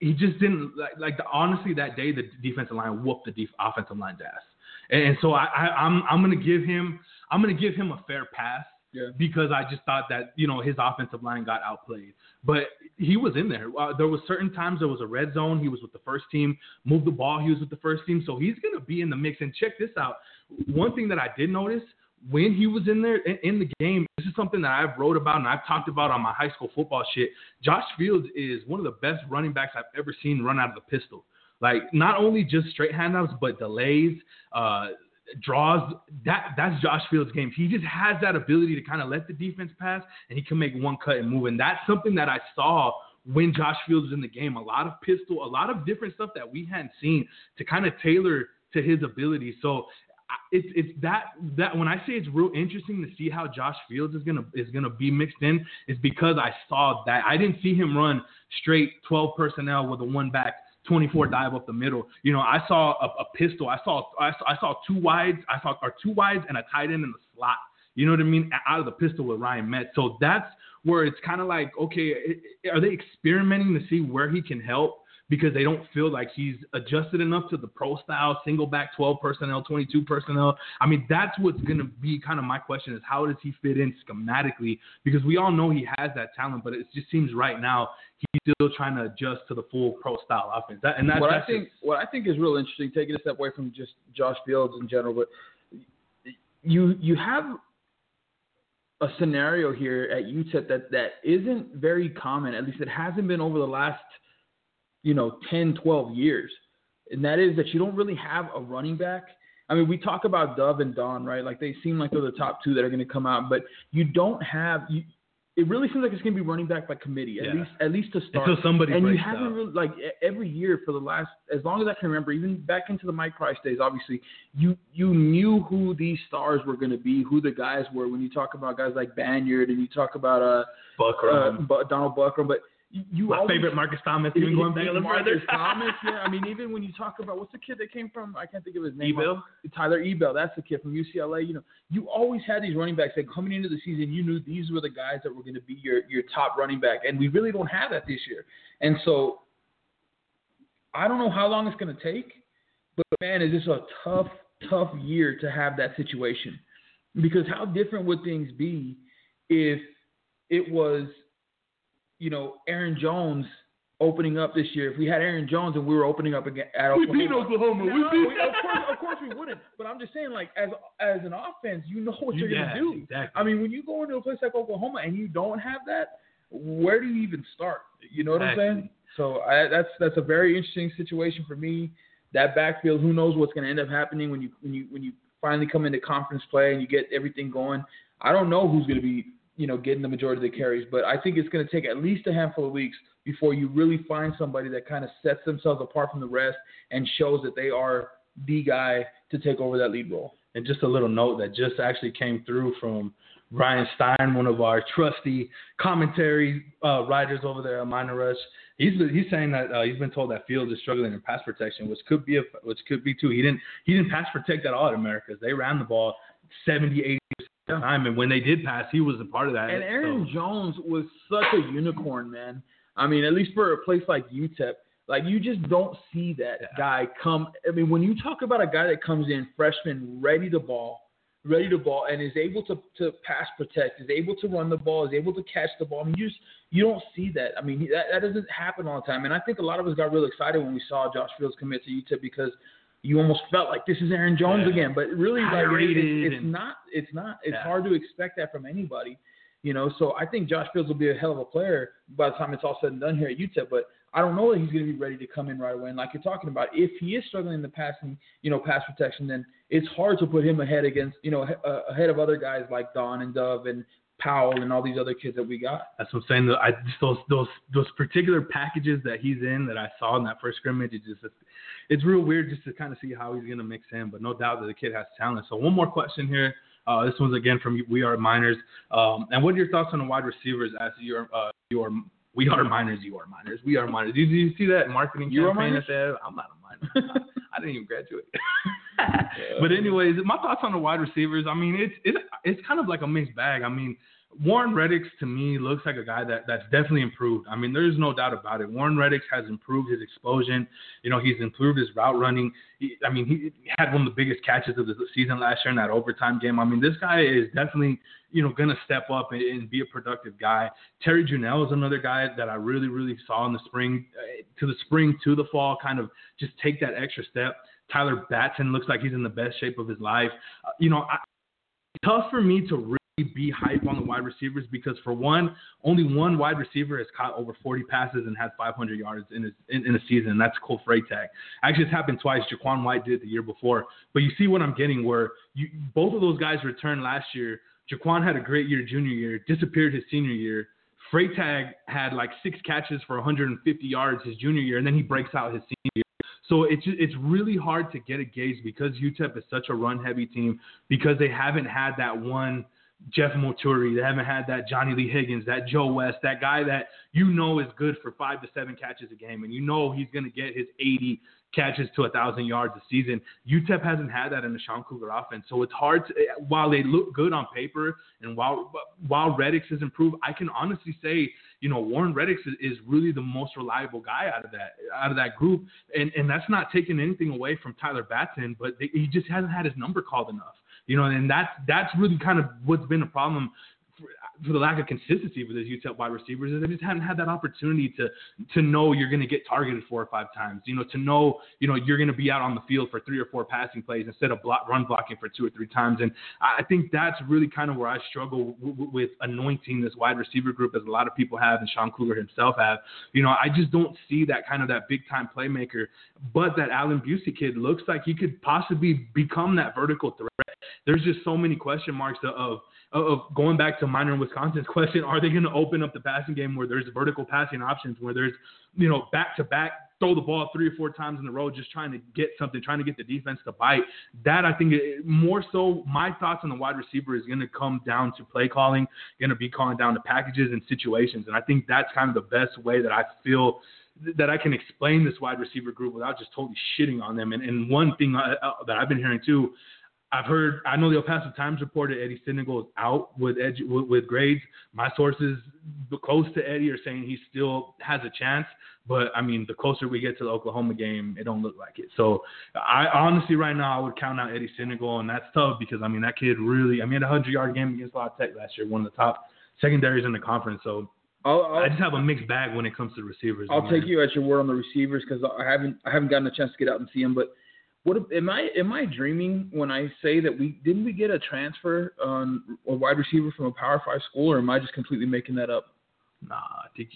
S3: he just didn't like like the, honestly that day the defensive line whooped the def, offensive line's ass, and, and so I, I I'm I'm gonna give him I'm gonna give him a fair pass
S2: Yeah.
S3: because I just thought that you know his offensive line got outplayed, but he was in there. Uh, there was certain times there was a red zone. He was with the first team, moved the ball. He was with the first team, so he's gonna be in the mix. And check this out. One thing that I did notice when he was in there in, the game, this is something that I've wrote about and I've talked about on my high school football shit. Josh Fields is one of the best running backs I've ever seen run out of the pistol. Like not only just straight handouts, but delays, uh, draws. That that's Josh Fields' game. He just has that ability to kind of let the defense pass, and he can make one cut and move. And that's something that I saw when Josh Fields was in the game. A lot of pistol, a lot of different stuff that we hadn't seen to kind of tailor to his ability. So it's it's that that when I say it's real interesting to see how Josh Fields is gonna is gonna be mixed in is because I saw that I didn't see him run straight 12 personnel with a one back 24 dive up the middle. You know, I saw a, a pistol. I saw I saw, I saw two wides. I saw or two wides and a tight end in the slot. You know what I mean? Out of the pistol with Ryan Metz. So that's where it's kind of like, okay, are they experimenting to see where he can help? Because they don't feel like he's adjusted enough to the pro style, single back, 12 personnel, 22 personnel. I mean, that's what's going to be kind of my question is how does he fit in schematically? Because we all know he has that talent, but it just seems right now he's still trying to adjust to the full pro style offense. That, and that's,
S2: what I
S3: that's
S2: think what I think is real interesting, taking a step away from just Josh Fields in general, but you you have a scenario here at UTEP that that isn't very common. At least it hasn't been over the last you know 10, 12 years, and that is that you don't really have a running back. I mean, we talk about Dove and Dunn, right? Like they seem like they're the top two that are going to come out, but you don't have. You, it really seems like it's going to be running back by committee, at
S3: Yeah.
S2: least at least to start
S3: until somebody
S2: and you haven't
S3: out.
S2: really like every year for the last as long as I can remember, even back into the Mike Price days. Obviously, you you knew who these stars were going to be, who the guys were. When you talk about guys like Banyard and you talk about uh, uh
S3: Buckram.
S2: Bu- Donald Buckram, but you,
S3: my
S2: always,
S3: favorite Marcus Thomas, even going back little
S2: Marcus. Thomas, yeah. I mean, even when you talk about what's the kid that came from? I can't think of his name.
S3: Ebel?
S2: Tyler Ebel, that's the kid from UCLA. You know, you always had these running backs that coming into the season, you knew these were the guys that were going to be your your top running back, and we really don't have that this year. And so, I don't know how long it's going to take, but man, is this a tough, tough year to have that situation? Because how different would things be if it was, you know, Aaron Jones opening up this year? If we had Aaron Jones and we were opening up again at
S3: We
S2: Oklahoma,
S3: beat Oklahoma.
S2: no,
S3: We beat
S2: of course, of course we wouldn't. But I'm just saying, like as as an offense, you know what you're
S3: yeah,
S2: gonna do.
S3: Exactly.
S2: I mean, when you go into a place like Oklahoma and you don't have that, where do you even start? You know what I'm saying? So I, that's that's a very interesting situation for me. That backfield, who knows what's going to end up happening when you when you when you finally come into conference play and you get everything going. I don't know who's going to be you know getting the majority of the carries, but I think it's going to take at least a handful of weeks before you really find somebody that kind of sets themselves apart from the rest and shows that they are the guy to take over that lead role.
S3: And just a little note that just actually came through from Ryan Stein, one of our trusty commentary uh, writers over there at MinerRush. He's he's saying that uh, he's been told that Fields is struggling in pass protection, which could be a, which could be too. He didn't he didn't pass protect at all at Americas. They ran the ball 70, 80 percent of time, and when they did pass, he was a part of that.
S2: And Aaron
S3: So-
S2: Jones was such a unicorn, man. I mean, at least for a place like UTEP, like you just don't see that
S3: Yeah.
S2: guy come. I mean, when you talk about a guy that comes in freshman, ready to ball, ready to ball, and is able to to pass protect, is able to run the ball, is able to catch the ball. I mean, you just you don't see that. I mean, that, that doesn't happen all the time. And I think a lot of us got real excited when we saw Josh Fields commit to UTEP because you almost felt like this is Aaron Jones
S3: Yeah.
S2: again. But really, like, it- it's,
S3: and-
S2: not. It's not. It's
S3: Yeah.
S2: hard to expect that from anybody. You know, so I think Josh Fields will be a hell of a player by the time it's all said and done here at UTEP. But I don't know that he's going to be ready to come in right away. And like you're talking about, if he is struggling in the passing, you know, pass protection, then it's hard to put him ahead against, you know, uh, ahead of other guys like Dunn and Dove and Powell and all these other kids that we got.
S3: That's what I'm saying. I just those those those particular packages that he's in that I saw in that first scrimmage, it just it's real weird just to kind of see how he's gonna mix in. But no doubt that the kid has talent. So one more question here. Uh, this one's again from We Are Miners. Um, and what are your thoughts on the wide receivers as your uh, your we are miners, you are miners, we are miners. Did you see that marketing
S2: you
S3: campaign that they I'm not a miner. I didn't even graduate. but anyways, my thoughts on the wide receivers. I mean, it's it's it's kind of like a mixed bag. I mean, Warren Redix to me looks like a guy that that's definitely improved. I mean, there's no doubt about it. Warren Redix has improved his explosion. You know, he's improved his route running. He, I mean, he had one of the biggest catches of the season last year in that overtime game. I mean, this guy is definitely you know going to step up and, and, be a productive guy. Terry Juniel is another guy that I really really saw in the spring uh, to the spring to the fall, kind of just take that extra step. Tyler Batson looks like he's in the best shape of his life. Uh, you know, I, tough for me to really be hype on the wide receivers because for one, only one wide receiver has caught over 40 passes and had 500 yards in, his, in, in a season, and that's Cole Freitag. Actually, it's happened twice. Jaquan White did it the year before, but you see what I'm getting where you, both of those guys returned last year. Jaquan had a great year junior year, disappeared his senior year. Freitag had like six catches for 150 yards his junior year, and then he breaks out his senior year. So it's it's really hard to get a gauge because UTEP is such a run heavy team because they haven't had that one Jeff Moturi. They haven't had that Johnny Lee Higgins, that Joe West, that guy that you know is good for five to seven catches a game, and you know he's going to get his 80 catches to a thousand yards a season. UTEP hasn't had that in the Sean Kugler offense, so it's hard. To, while they look good on paper, and while while Redix has improved, I can honestly say, you know, Warren Redix is, is really the most reliable guy out of that out of that group, and and that's not taking anything away from Tyler Batson, but they, he just hasn't had his number called enough. You know, and that's that's really kind of what's been a problem for the lack of consistency with those UTEP wide receivers is they just haven't had that opportunity to to know you're going to get targeted four or five times. You know, to know you know you're going to be out on the field for three or four passing plays instead of block, run blocking for two or three times. And I think that's really kind of where I struggle w- with anointing this wide receiver group, as a lot of people have, and Sean Kugler himself have. You know, I just don't see that kind of that big time playmaker. But that Allen Busey kid looks like he could possibly become that vertical threat. There's just so many question marks of of going back to miner in Wisconsin's question, are they going to open up the passing game where there's vertical passing options, where there's, you know, back to back, throw the ball three or four times in a row, just trying to get something, trying to get the defense to bite. That I think more so, my thoughts on the wide receiver is going to come down to play calling, going to be calling down to packages and situations, and I think that's kind of the best way that I feel that I can explain this wide receiver group without just totally shitting on them. And, and one thing uh, uh that I've been hearing too I've heard. I know the El Paso Times reported Eddie Sinegal is out with, edu, with, with grades. My sources close to Eddie are saying he still has a chance, but I mean, the closer we get to the Oklahoma game, it don't look like it. So I honestly, right now, I would count out Eddie Sinegal, and that's tough because I mean that kid really. I mean, a hundred yard game against La Tech last year, one of the top secondaries in the conference. So I'll, I'll, i just have a mixed bag when it comes to receivers.
S2: I'll take you at your word on the receivers because I haven't I haven't gotten a chance to get out and see them, but what am I am I dreaming when I say that we didn't we get a transfer on a wide receiver from a Power Five school, or am I just completely making that up?
S3: Nah, I think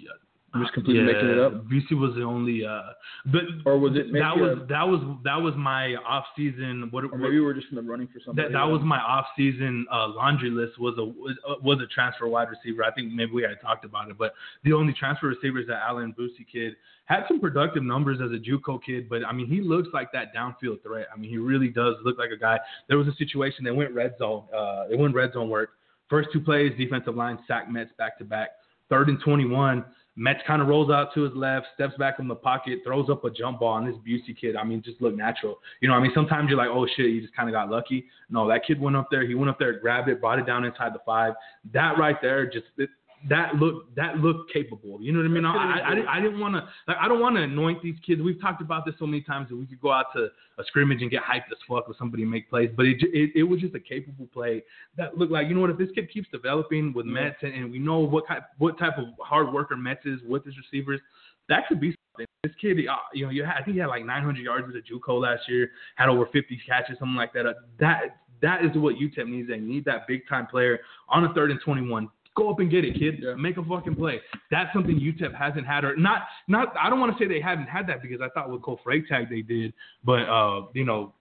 S2: I'm just completely yeah, making it up.
S3: BC was the only, uh, but
S2: or was it
S3: that was a, that was that was my off season. What
S2: or maybe we're just in the running for something.
S3: That, that was my off season uh, laundry list. Was a was, was a transfer wide receiver. I think maybe we had talked about it, but the only transfer receivers that Allen Boosie kid had some productive numbers as a JUCO kid. But I mean, he looks like that downfield threat. I mean, he really does look like a guy. There was a situation they went red zone. Uh, they went red zone work. First two plays, defensive line sack Metz back to back. Third and 21 Metz kind of rolls out to his left, steps back from the pocket, throws up a jump ball, and this Busey kid, I mean, just looked natural. You know, I mean, sometimes you're like, oh shit, you just kind of got lucky. No, that kid went up there, he went up there, grabbed it, brought it down inside the five. That right there, just it, that look that look capable. You know what I mean? I, I, I, I didn't want to like I don't want to anoint these kids. We've talked about this so many times that we could go out to a scrimmage and get hyped as fuck with somebody and make plays, but it, it it was just a capable play that looked like you know what if this kid keeps developing with Metz and, and we know what type what type of hard worker Metz is with his receivers, that could be something. This kid, uh, you know, you had, I think he had like 900 yards with a JUCO last year, had over 50 catches, something like that. Uh, that that is what UTEP needs. They need that big time player on a third and 21 Go up and get it, kid.
S2: Yeah.
S3: Make a fucking play. That's something UTEP hasn't had, or not. Not. I don't want to say they haven't had that because I thought with Cole Freitag they did, but uh, you know,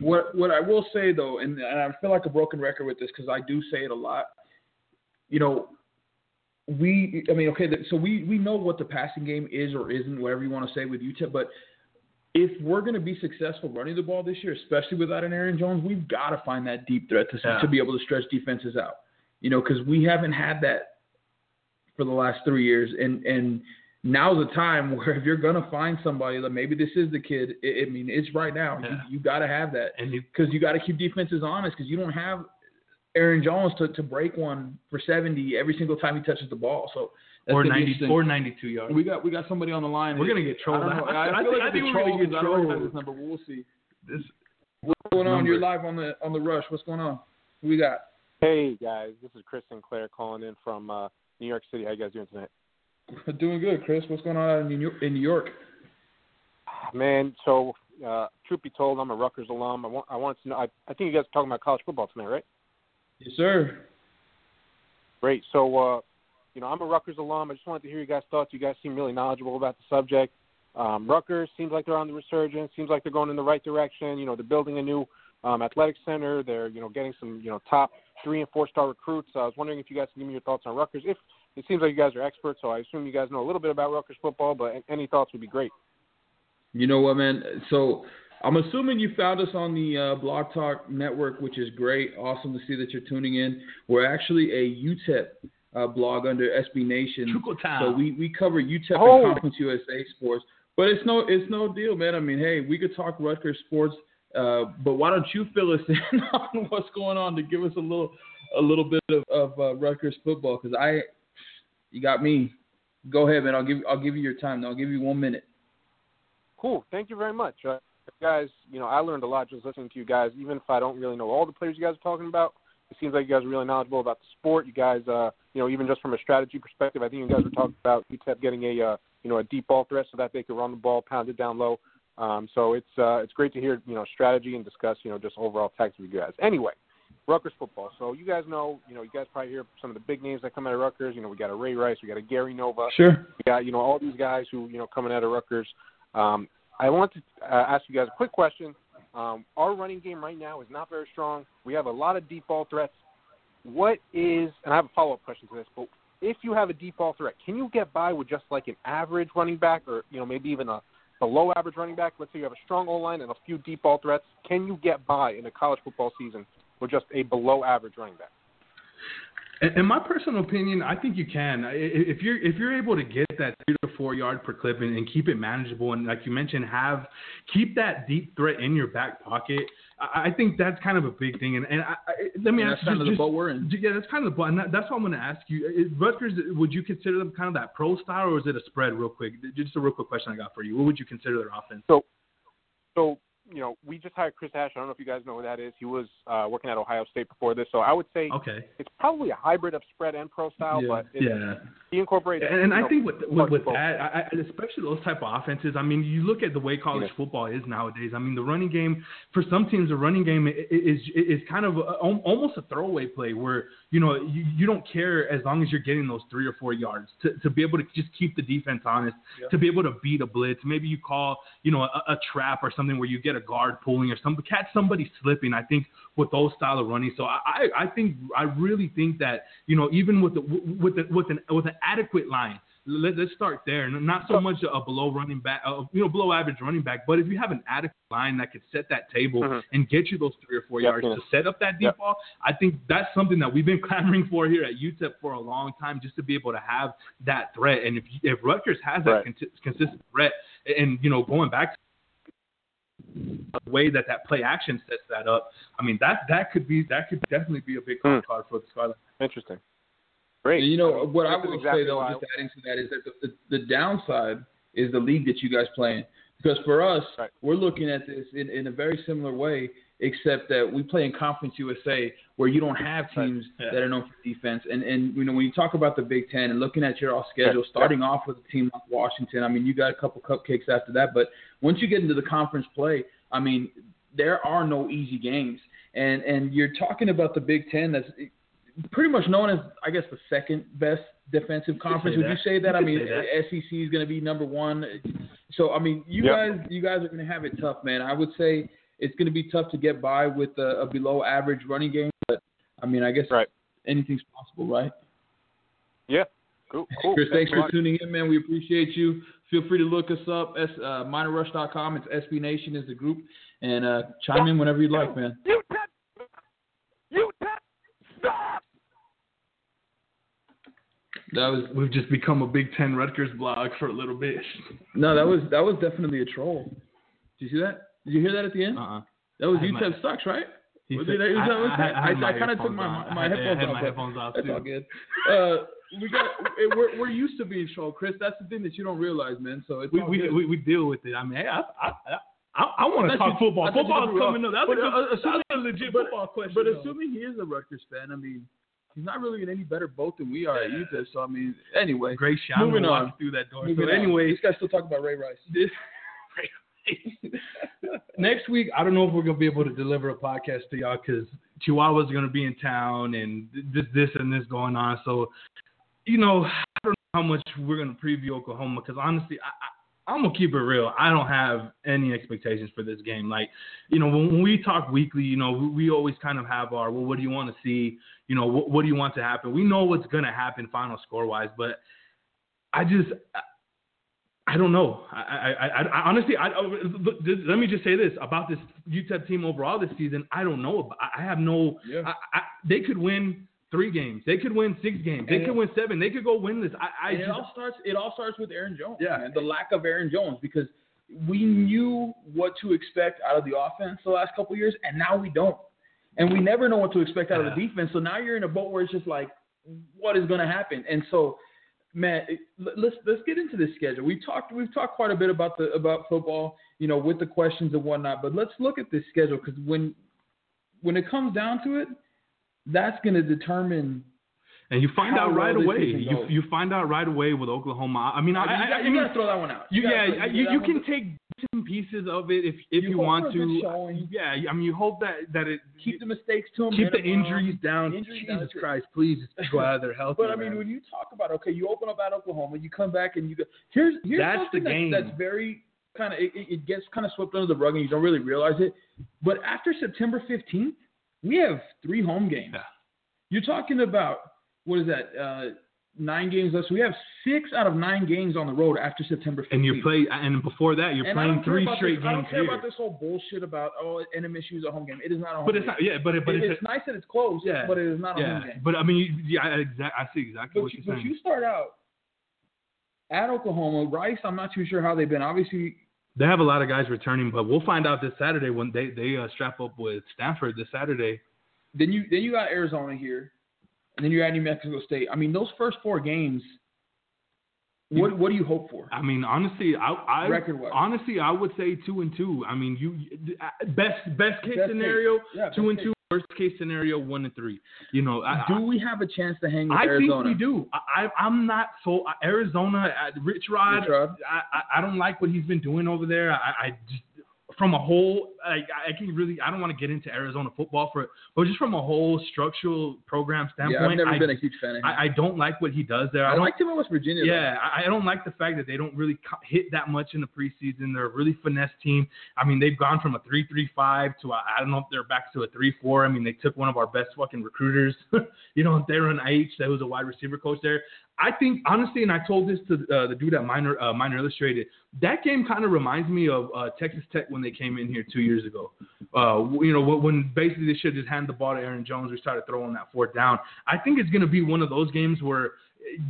S2: What what I will say though, and, and I feel like a broken record with this because I do say it a lot. You know, we I mean, okay, so we we know what the passing game is or isn't, whatever you want to say with UTEP, but if we're going to be successful running the ball this year, especially without an Aaron Jones, we've got to find that deep threat to
S3: Yeah.
S2: to be able to stretch defenses out. You know, because we haven't had that for the last three years, and and now's the time where if you're going to find somebody that maybe this is the kid, I, I mean, it's right now.
S3: Yeah.
S2: You you got to have that
S3: and you,
S2: because you got to keep defenses honest because you don't have Aaron Jones to, to break one for 70 every single time he touches the ball. So that's
S3: or 90 or 92 yards.
S2: we got we got somebody on the line.
S3: We're gonna get trolled.
S2: I.
S3: I-
S2: I,
S3: I
S2: feel
S3: think-
S2: like
S3: I think we're gonna get
S2: because I don't recognize this number, but we'll see.
S3: This
S2: What's going on? You're live on the on the rush. What's going on? Who we got?
S4: Hey guys, this is Chris Sinclair calling in from uh, New York City. How you guys doing tonight?
S2: Doing good, Chris. What's going on in New York? In New York?
S4: Man, so uh, truth be told, I'm a Rutgers alum. I want I wanted to know. I, I think you guys are talking about college football tonight, right?
S2: Yes, sir.
S4: Great. So, uh, you know, I'm a Rutgers alum. I just wanted to hear you guys' thoughts. You guys seem really knowledgeable about the subject. Um, Rutgers seems like they're on the resurgence. Seems like they're going in the right direction. You know, they're building a new um, athletic center. They're you know getting some you know top three and four star recruits. I was wondering if you guys can give me your thoughts on Rutgers. If it seems like you guys are experts, so I assume you guys know a little bit about Rutgers football. But any thoughts would be great.
S2: You know what, man? So I'm assuming you found us on the uh, Blog Talk Network, which is great. Awesome to see that you're tuning in. We're actually a UTEP uh, blog under SB Nation.
S3: Trickle
S2: So we, we cover UTEP
S4: Oh.
S2: and Conference USA sports. But it's no it's no deal, man. I mean, hey, we could talk Rutgers sports, uh, but why don't you fill us in on what's going on to give us a little a little bit of, of uh, Rutgers football? Because I, you got me. Go ahead, man. I'll give I'll give you your time. I'll give you one minute.
S4: Cool. Thank you very much. Uh, guys, you know, I learned a lot just listening to you guys, even if I don't really know all the players you guys are talking about. It seems like you guys are really knowledgeable about the sport. You guys, uh, you know, even just from a strategy perspective, I think you guys were talking about UTEP getting a, uh, you know, a deep ball threat so that they could run the ball, pound it down low. Um, so it's uh, it's great to hear, you know, strategy and discuss, you know, just overall tactics with you guys. Anyway, Rutgers football. So you guys know, you know, you guys probably hear some of the big names that come out of Rutgers. You know, we got a Ray Rice, we got a Gary Nova,
S2: Sure.
S4: we got you know all these guys who you know coming out of Rutgers. Um, I want to uh, ask you guys a quick question. Um, our running game right now is not very strong. We have a lot of deep ball threats. What is and I have a follow up question to this, but if you have a deep ball threat, can you get by with just like an average running back, or you know maybe even a below average running back? Let's say you have a strong O line and a few deep ball threats. Can you get by in a college football season with just a below average running back?
S3: In my personal opinion, I think you can. If you're if you're able to get that three to four yard per clip and, and keep it manageable, and like you mentioned, have keep that deep threat in your back pocket. I, I think that's kind of a big thing. And, and I, I, let me
S2: And
S3: ask
S2: that's kind
S3: you,
S2: of the
S3: just,
S2: boat we're in.
S3: yeah, that's kind of the ball. And that, that's what I'm going to ask you. Is Rutgers, would you consider them kind of that pro style, or is it a spread? Real quick, just a real quick question I got for you. What would you consider their offense?
S4: So, So, you know, we just hired Chris Ash. I don't know if you guys know who that is. He was uh, working at Ohio State before this. So I would say
S3: Okay.
S4: it's probably a hybrid of spread and pro style,
S2: Yeah.
S4: but
S3: Yeah.
S4: he incorporates.
S3: And, and I
S4: know,
S3: think with with, with that, I, I, especially those type of offenses, I mean, you look at the way college
S4: Yeah.
S3: football is nowadays. I mean, the running game for some teams, the running game is is kind of a, almost a throwaway play where you know you, you don't care as long as you're getting those three or four yards to, to be able to just keep the defense honest,
S2: Yeah.
S3: to be able to beat a blitz. Maybe you call you know a, a trap or something where you get a guard pulling or something, catch somebody slipping. I think with those style of running, so I I think I really think that you know even with the with the, with an with an adequate line. Let, let's start there. Not so much a below running back, uh, you know, below average running back, but if you have an adequate line that could set that table
S4: Mhm.
S3: and get you those three or four
S4: Yep,
S3: yards
S4: yeah.
S3: to set up that deep
S4: Yep.
S3: ball, I think that's something that we've been clamoring for here at UTEP for a long time, just to be able to have that threat. And if if Rutgers has that
S4: Right.
S3: consistent threat, and you know, going back to the way that that play action sets that up, I mean that that could be that could definitely be a big
S4: Hmm.
S3: card for the Scarlet.
S4: Interesting. Great.
S2: You know what I would
S4: exactly
S2: say though, just adding to that, is that the, the, the downside is the league that you guys play in. Because for us,
S4: Right.
S2: we're looking at this in, in a very similar way, except that we play in Conference USA, where you don't have teams
S3: Yeah.
S2: that are known for defense. And and you know when you talk about the Big Ten and looking at your all schedule, starting off with a team like Washington, I mean you got a couple cupcakes after that, but once you get into the conference play, I mean there are no easy games. And and you're talking about the Big Ten that's pretty much known as, I guess, the second best defensive conference. Would you say that?
S3: You
S2: I mean,
S3: that.
S2: SEC is going to be number one. So I mean, you
S4: Yep.
S2: guys, you guys are going to have it tough, man. I would say it's going to be tough to get by with a, a below average running game, but I mean, I guess
S4: Right.
S2: anything's possible, right?
S4: Yeah. Cool. Cool.
S2: Chris, thanks
S4: a
S2: for tuning in, man. We appreciate you. Feel free to look us up. S, uh, minerrush.com. It's SB Nation is the group, and uh, chime in whenever you'd like, man. Utap Utap Stop That was
S3: We've just become a Big Ten Rutgers blog for a little bit.
S2: no, that was that was definitely a troll. Did you see that? Did you hear that at the end?
S3: Uh-uh.
S2: That was
S3: I
S2: UTEP sucks, right?
S3: He
S2: Was
S3: said-
S2: it- is that what
S3: I, I,
S2: I- I kinda took my- my
S3: I I
S2: headphones
S3: had
S2: off,
S3: my headphones off
S2: That's
S3: too.
S2: all good. Uh, we got we're we're used to being trolled, Chris. That's the thing that you don't realize, man. So it's
S3: We, we,
S2: good.
S3: we we deal with it. I mean, hey, I I I, I, I want to talk
S2: you-
S3: football.
S2: I
S3: Football's
S2: were
S3: coming up. That's,
S2: But,
S3: a,
S2: uh,
S3: good,
S2: assuming-
S3: that's a legit
S2: but-
S3: football question.
S2: But
S3: though.
S2: assuming he is a Rutgers fan, I mean, he's not really in any better boat than we are at UTEP. So I mean, anyway.
S3: great Sean
S2: moving on.
S3: through that door.
S2: moving
S3: so anyway,
S2: these guys still talk about Ray Rice.
S3: this next week, I don't know if we're gonna be able to deliver a podcast to y'all because Chihuahua's gonna be in town and this, this, and this going on. So, you know, I don't know how much we're gonna preview Oklahoma because honestly, I, I, I'm gonna keep it real. I don't have any expectations for this game. Like, you know, when, when we talk weekly, you know, we, we always kind of have our, well, what do you want to see? You know, what, what do you want to happen? We know what's gonna happen final score wise, but I just I don't know. I, I, I, I honestly, I, oh, I- let me just say this about this UTEP team overall this season. I don't know. I, have no.
S2: Yeah.
S3: I, they could win three games. They could win six games. They
S2: And-
S3: could win seven. They could go winless. I, I just,
S2: it all starts. It all starts with Aaron Jones.
S3: Yeah.
S2: man. the lack of Aaron Jones because we knew what to expect out of the offense the last couple of years, and now we don't. And we never know what to expect out of the defense. So now you're in a boat where it's just like, what is going to happen? And so, let- let's let's get into this schedule. We've talked we've talked quite a bit about the about football, you know, with the questions and whatnot. But let's look at this schedule because when when it comes down to it, that's going to determine
S3: and you find out right away. You you find out right away with Oklahoma. I mean, I,
S2: you,
S3: I, I
S2: you
S3: mean,
S2: gotta throw that one out.
S3: You, yeah, you, you
S2: one-
S3: can take pieces of it if if
S2: You
S3: you, want
S2: for a good
S3: to. Yeah, I mean, you hope that that it
S2: keep the mistakes to them.
S3: keep the injuries down.
S2: Injuries down.
S3: Jesus Christ, please out of healthy.
S2: But I mean,
S3: man.
S2: when you talk about okay, you open up at Oklahoma, you come back and you go. Here's here's
S3: That's
S2: something
S3: the game.
S2: That's, that's very kind of it, it it gets kind of swept under the rug and you don't really realize it. But after September 15th, we have three home games.
S3: Yeah.
S2: You're talking about what is that? Uh, nine games left. So we have six out of nine games on the road after September 15th.
S3: and you play, and before that, you're
S2: And
S3: playing three straight
S2: this, I don't
S3: games
S2: care
S3: here.
S2: about this whole bullshit about oh NMSU is a home game. It is not a home
S3: But
S2: game.
S3: it's not, yeah, but it, but
S2: It-
S3: it's,
S2: it's nice that it's close,
S3: Yeah.
S2: but it is not
S3: a,
S2: a
S3: yeah,
S2: home game.
S3: but I mean, you, yeah, I, exact, I see exactly
S2: But
S3: what
S2: you,
S3: you're
S2: but
S3: saying.
S2: you start out at Oklahoma. Rice, I'm not too sure how they've been. Obviously,
S3: They have a lot of guys returning, but we'll find out this Saturday when they they uh, strap up with Stanford this Saturday.
S2: then you then you got Arizona here, and then you're at New Mexico State. I mean, those first four games. What what do you hope for?
S3: I mean, honestly, I, I honestly I would say two and two. I mean, you best best case
S2: Best
S3: scenario
S2: Yeah,
S3: two and
S2: case.
S3: two. Worst case scenario one and three. You know, I,
S2: Do we have a chance to hang with
S3: I
S2: Arizona?
S3: think we do. I, I, I'm not so Arizona. uh, Rich Rod.
S2: Rich Rod.
S3: I, I I don't like what he's been doing over there. I, I just from a whole, I, I can really. I don't want to get into Arizona football for, it, but just from a whole structural program standpoint,
S2: Yeah, I've never
S3: I,
S2: been a huge fan of him.
S3: I, I don't like what he does there. I,
S2: I
S3: don't
S2: liked him in West Virginia.
S3: yeah, I I don't like the fact that they don't really hit that much in the preseason. They're a really finesse team. I mean, they've gone from a three-three-five to a, I don't know if they're back to a three-four. I mean, they took one of our best fucking recruiters, you know, Darren H. That was a wide receiver coach there. I think honestly, and I told this to uh, the dude at Miner uh, Miner Illustrated. That game kind of reminds me of uh, Texas Tech when they came in here two years ago. Uh, you know, when- basically they should just hand the ball to Aaron Jones. We started throwing that fourth down. I think it's going to be one of those games where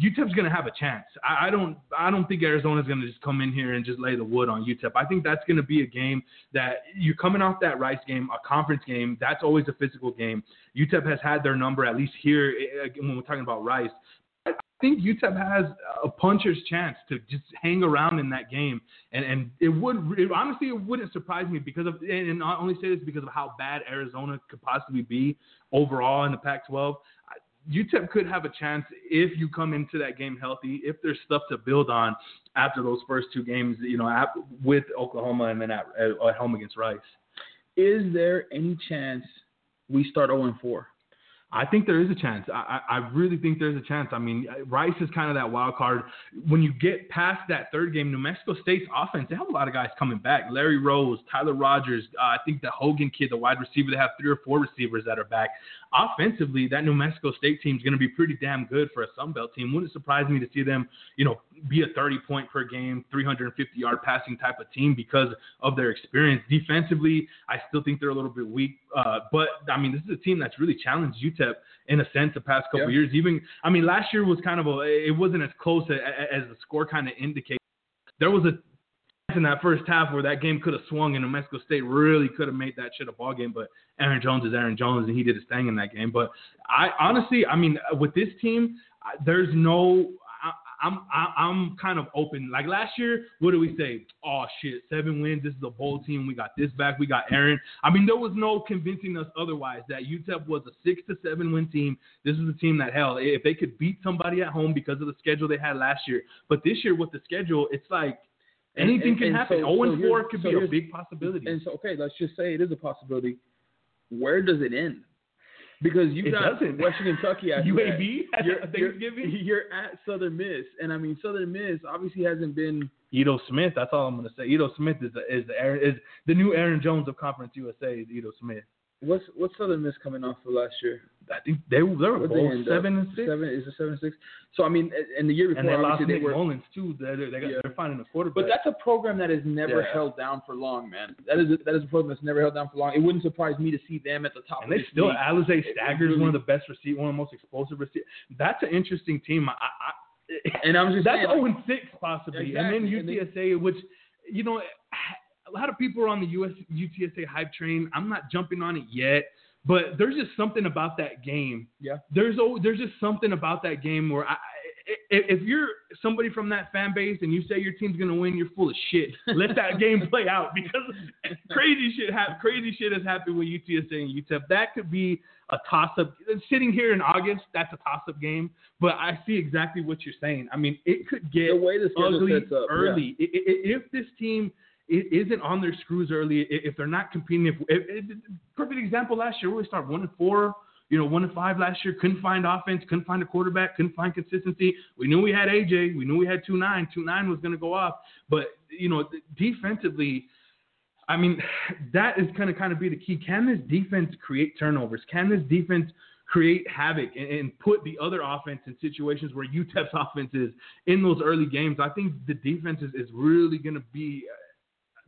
S3: UTEP's going to have a chance. I, I don't I don't think Arizona's going to just come in here and just lay the wood on UTEP. I think that's going to be a game that you're coming off that Rice game, a conference game. That's always a physical game. UTEP has had their number at least here eh, when we're talking about Rice. I think UTEP has a puncher's chance to just hang around in that game, and and it would it, honestly it wouldn't surprise me because of and, I only say this because of how bad Arizona could possibly be overall in the Pac-12. UTEP could have a chance if you come into that game healthy, if there's stuff to build on after those first two games, you know, with Oklahoma and then at, at, home against Rice.
S2: Is there any chance we start 0 and 4?
S3: I think there is a chance. I, I really think there's a chance. I mean, Rice is kind of that wild card. When you get past that third game, New Mexico State's offense, they have a lot of guys coming back. Larry Rose, Tyler Rogers, uh, I think the Hogan kid, the wide receiver, they have three or four receivers that are back. Offensively, that New Mexico State team is going to be pretty damn good for a Sun Belt team. Wouldn't surprise me to see them, you know, be a 30 point per game, 350 yard passing type of team because of their experience. Defensively, I still think they're a little bit weak. Uh, but I mean, this is a team that's really challenged UTEP in a sense the past couple
S2: Yeah.
S3: years. Even I mean, last year was kind of a it wasn't as close as, as the score kind of indicates. There was a in that first half where that game could have swung and New Mexico State really could have made that shit a ball game. But Aaron Jones is Aaron Jones and he did his thing in that game. But I honestly, I mean, with this team, there's no. I'm I, I'm kind of open. Like last year, what do we say? Oh shit, seven wins. This is a bowl team. We got this back. We got Aaron. I mean, there was no convincing us otherwise that UTEP was a six to seven win team. This is a team that hell, if they could beat somebody at home because of the schedule they had last year. But this year with the schedule, it's like anything
S2: and-
S3: can
S2: and
S3: happen.
S2: so-
S3: 0
S2: so
S3: and 4 could
S2: so
S3: be a big possibility.
S2: And so, okay, let's just say it is a possibility. Where does it end? Because you
S3: It
S2: got
S3: doesn't.
S2: Western Kentucky at
S3: UAB at
S2: You're, you're,
S3: Thanksgiving.
S2: you're at Southern Miss, and I mean Southern Miss obviously hasn't been.
S3: Ito Smith. That's all I'm gonna say. Ito Smith is the, is the Aaron, is the new Aaron Jones of Conference USA. Is Ito Smith.
S2: What's what's Southern Miss coming off of last year?
S3: I think they they were both seven and six.
S2: Seven is it seven and six? So I mean, and the year before
S3: And they lost Nick
S2: they were.
S3: Mullins too. They they got,
S2: Yeah.
S3: they're finding a quarterback.
S2: But that's a program that has never
S3: Yeah.
S2: held down for long, man. That is a, that is a program that's never held down for long. It wouldn't surprise me to see them at the top.
S3: and they still
S2: league.
S3: Allenzae Staggers,
S2: really-
S3: one of the best receiver, one of the most explosive receivers. That's an interesting team. I, I,
S2: And I'm just
S3: that's
S2: saying,
S3: 0 and 6 possibly, and then
S2: Exactly, and then-
S3: UTSA, which you know, a lot of people are on the US UTSA hype train. I'm not jumping on it yet, but there's just something about that game.
S2: Yeah.
S3: There's oh, there's just something about that game where I. If you're somebody from that fan base and you say your team's gonna win, you're full of shit. Let that game play out because crazy shit hap- crazy shit has happened with UTSA and UTEP. That could be a toss up. Sitting here in August, that's a toss up game. But I see exactly what you're saying. I mean, it could get
S2: the way schedule
S3: ugly
S2: up
S3: early. I- If this team isn't on their screws early, if they're not competing, if, if, if perfect example last year, we start one and four, you know, one and five last year, couldn't find offense, couldn't find a quarterback, couldn't find consistency. We knew we had AJ, we knew we had two nine, two nine was going to go off, but you know, defensively. I mean, that is going to kind of be the key. Can this defense create turnovers? Can this defense create havoc and, and put the other offense in situations where UTEP's offense is in those early games? I think the defense is, is really going to be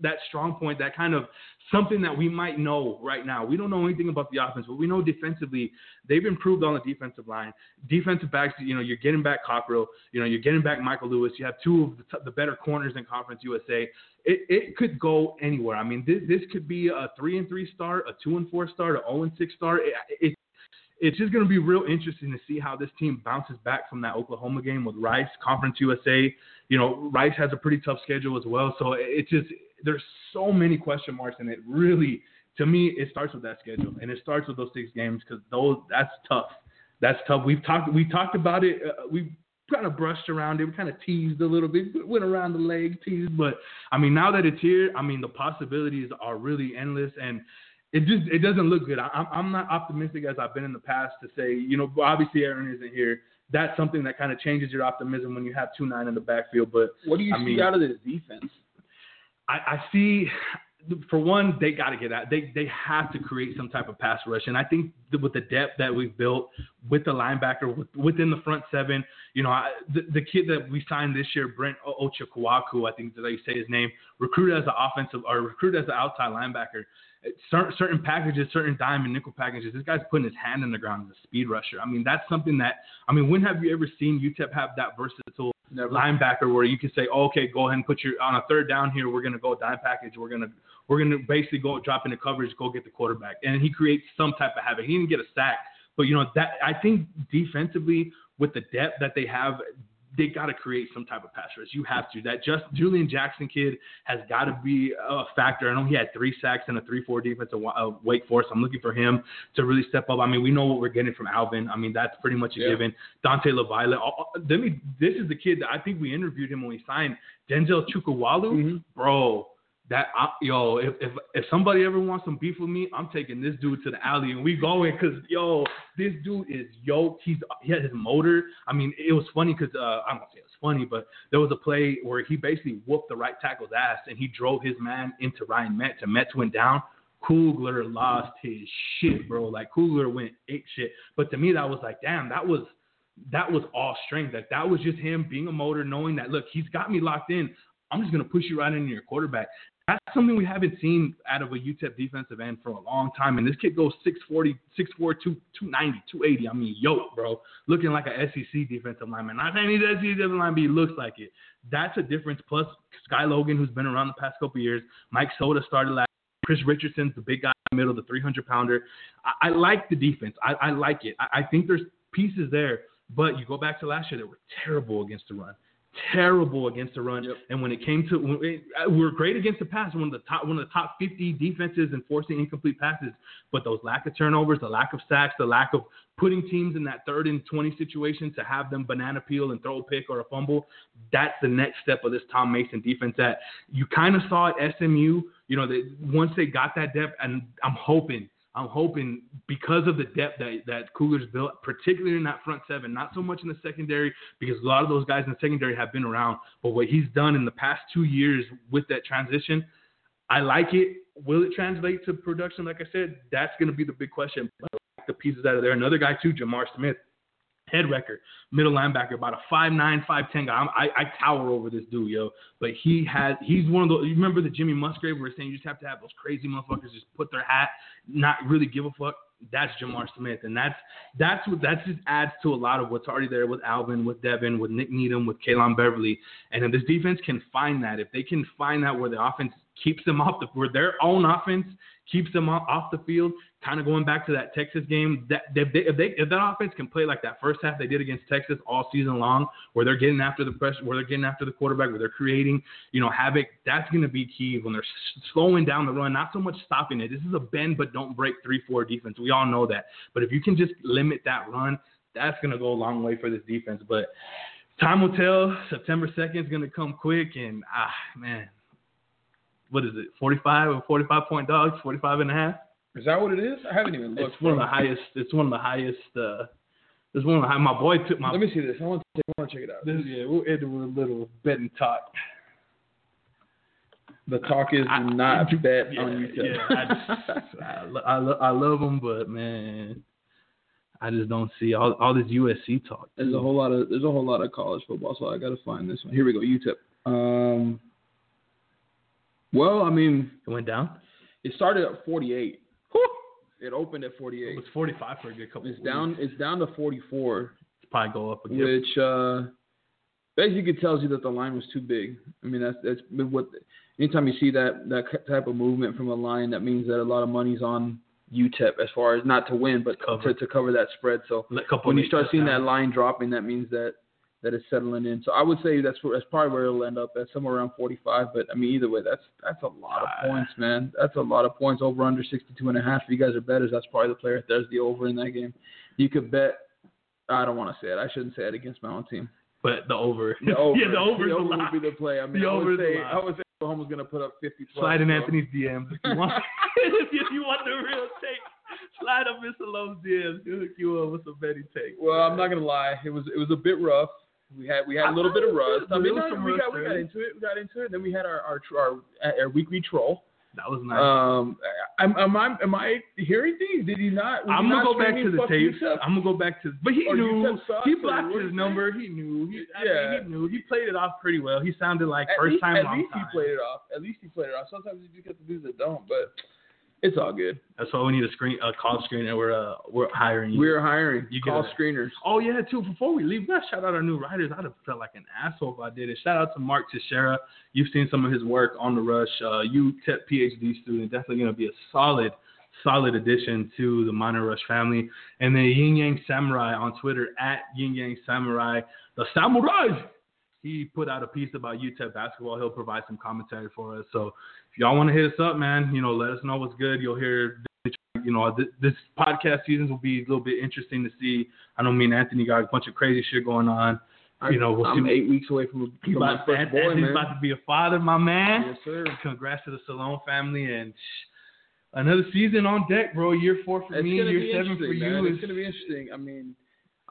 S3: that strong point, that kind of something that we might know right now. We don't know anything about the offense, but we know defensively they've improved on the defensive line. Defensive backs, you know, you're getting back Cockrell, you know, you're getting back Michael Lewis. You have two of the, t- the better corners in Conference USA. It, it could go anywhere. I mean, this this could be a three and three start, a two and four start, a zero and six start. It, it, it's just going to be real interesting to see how this team bounces back from that Oklahoma game with Rice, Conference USA. You know, Rice has a pretty tough schedule as well. So it- it's just there's so many question marks, and it really, to me, it starts with that schedule, and it starts with those six games because those that's tough. That's tough. We've talked we talked about it. Uh, we kind of brushed around it. We kind of teased a little bit, went around the leg, teased. But I mean, now that it's here, I mean, the possibilities are really endless, and it just it doesn't look good. I, I'm I'm not optimistic as I've been in the past to say, you know, obviously Aaron isn't here. That's something that kind of changes your optimism when you have two nine in the backfield. But
S2: What do you
S3: I
S2: see
S3: mean-
S2: out of this defense?
S3: I, I see, for one, they got to get out. They they have to create some type of pass rush, and I think with the depth that we've built with the linebacker with, within the front seven, you know, I, the, the kid that we signed this year, Brent Ochakwaku, I think that you say his name, recruited as an offensive or recruited as an outside linebacker. Certain, certain packages, certain dime and nickel packages. This guy's putting his hand in the ground as a speed rusher. I mean, that's something that I mean, when have you ever seen UTEP have that versatile
S2: Never.
S3: linebacker where you can say, oh, okay, go ahead and put your on a third down here. We're gonna go dime package. We're gonna we're gonna basically go drop into coverage, go get the quarterback, and he creates some type of havoc. He didn't get a sack, but you know that I think defensively with the depth that they have. They got to create some type of pass rush. You have to. That just Julian Jackson kid has got to be a factor. I know he had three sacks and a three-four defense Wa- uh, Wake Forest. I'm looking for him to really step up. I mean, we know what we're getting from Alvin. I mean, that's pretty much a
S2: Yeah.
S3: given. Dante uh, Let me. This is the kid that I think we interviewed him when we signed Denzel Chukawalu.
S2: Mhm.
S3: Bro, that I, yo, if, if if somebody ever wants some beef with me, I'm taking this dude to the alley and we going because yo, this dude is yoked. He's he had his motor. I mean, it was funny because uh, I don't say it was funny, but there was a play where he basically whooped the right tackle's ass and he drove his man into Ryan Metz and Metz went down. Kugler lost his shit, bro. Like Kugler went ape shit. But to me, that was like, damn, that was that was all strength. Like that was just him being a motor, knowing that look, he's got me locked in. I'm just gonna push you right into your quarterback. That's something we haven't seen out of a UTEP defensive end for a long time. And this kid goes 640, 6'4", 290, 280. I mean, yo, bro, looking like a SEC defensive lineman. Not saying he's SEC defensive lineman, but he looks like it. That's a difference. Plus, Sky Logan, who's been around the past couple years. Mike Soda started last. Chris Richardson's the big guy in the middle, the 300 pounder. I, I like the defense. I, I like it. I, I think there's pieces there. But you go back to last year, they were terrible against the run terrible against the run. Yep. And when it came to, uh, we were great against the pass, one of the top, one of the top 50 defenses in forcing incomplete passes. But those lack of turnovers, the lack of sacks, the lack of putting teams in that third and 20 situation to have them banana peel and throw a pick or a fumble, that's the next step of this Tom Mason defense. That you kind of saw at SMU. You know, that once they got that depth, and I'm hoping I'm hoping because of the depth that, that Kugler's built, particularly in that front seven, not so much in the secondary, because a lot of those guys in the secondary have been around. But what he's done in the past two years with that transition, I like it. Will it translate to production? Like I said, that's going to be the big question. But the pieces out of there. Another guy too, Jamar Smith head record, middle linebacker, about a five nine, five ten guy. I, I tower over this dude, yo. But he has, he's one of those. You remember the Jimmy Musgrave where saying you just have to have those crazy motherfuckers just put their hat, not really give a fuck. That's Jamar Smith, and that's that's what that just adds to a lot of what's already there with Alvin, with Devin, with Nik Needham, with Kalon Beverly. And if this defense can find that, if they can find that where the offense keeps them off the where their own offense keeps them off the field, kind of going back to that Texas game, that if, they, if, they, if that offense can play like that first half they did against Texas all season long, where they're getting after the pressure, where they're getting after the quarterback, where they're creating, you know, havoc. That's going to be key when they're slowing down the run, not so much stopping it. This is a bend but don't break three-four defense. We all know that. But if you can just limit that run, that's going to go a long way for this defense. But time will tell. September 2nd is going to come quick, and ah, man, what is it? 45 or 45 point dogs, 45 and a half.
S2: Is that what it is? I haven't even looked.
S3: It's one of the highest. It's one of the highest. Uh, it's one of the high. My boy took my.
S2: Let me see this. I want to, I want to check it out.
S3: This, yeah, we'll end with a little betting talk.
S2: The talk is I, not I, bet
S3: yeah,
S2: on YouTube.
S3: Yeah, I, just, I, I, I love them, but man, I just don't see all all this USC talk.
S2: There's a whole lot of there's a whole lot of college football, so I got to find this one. Here we go. UTEP. Um. Well, I mean,
S3: it went down.
S2: It started at 48. It opened at 48.
S3: It was 45 for a good couple.
S2: It's down. It's down to 44.
S3: It's probably go up again.
S2: Which uh, basically tells you that the line was too big. I mean, that's that's what. Anytime you see that that type of movement from a line, that means that a lot of money's on UTEP as far as not to win, but cover. To, to cover that spread. So when you start seeing that line dropping, that means that that is settling in. So I would say that's where, that's probably where it'll end up at somewhere around 45. But I mean, either way, that's that's a lot of ah. points, man. That's a lot of points. Over under 62 and a half. If you guys are betters, that's probably the player. that There's the over in that game. You could bet. I don't want to say it. I shouldn't say it against my own team.
S3: But the over.
S2: The over.
S3: yeah, the over,
S2: the over would be the play. I mean,
S3: the
S2: I
S3: would
S2: say I would say Oklahoma's going to put up 50 plus.
S3: Slide in
S2: so.
S3: Anthony's DMs if you want. if you want the real take slide up Mr. Lowe's DMs. He'll hook you up with some betting take.
S2: Well, I'm not gonna lie. It was it was a bit rough. We had we had a little bit of rust. I mean, no, we got we got into it. We got into it. Then we had our our our, our weekly troll.
S3: That was nice.
S2: Um, am, am I am I hearing things? Did he not?
S3: I'm
S2: gonna
S3: go back to the tapes. I'm gonna go back to, but he
S2: or
S3: knew. He blocked his number. He knew. He, yeah, mean, he knew. He played it off pretty well. He sounded like
S2: at
S3: first
S2: least,
S3: time.
S2: At
S3: long
S2: least
S3: time.
S2: he played it off. At least he played it off. Sometimes you just get the dudes that don't, but it's all good.
S3: That's why we need a screen, a call screener. We're uh, we're hiring. You.
S2: We're hiring.
S3: You
S2: call screeners.
S3: Oh yeah, too. Before we leave, gotta shout out our new writers. I'd have felt like an asshole if I did it. Shout out to Mark Teixeira. You've seen some of his work on the rush. Uh, UTEP PhD student, definitely gonna be a solid, solid addition to the MinerRush family. And then Yin Yang Samurai on Twitter at Yin Yang Samurai, the Samurai. He put out a piece about UTEP basketball. He'll provide some commentary for us. So if y'all want to hit us up, man, you know, let us know what's good. You'll hear you know, this, this podcast seasons will be a little bit interesting to see. I know me and Anthony got a bunch of crazy shit going on. you know, we'll
S2: I'm
S3: see.
S2: eight weeks away from,
S3: He's
S2: from my
S3: about,
S2: first boy,
S3: Anthony's
S2: man.
S3: about to be a father, my man.
S2: Yes, sir.
S3: Congrats to the Salom family and shh, another season on deck, bro. Year four for
S2: It's
S3: me, year seven for
S2: interesting,
S3: you.
S2: man. It's gonna be interesting. I mean,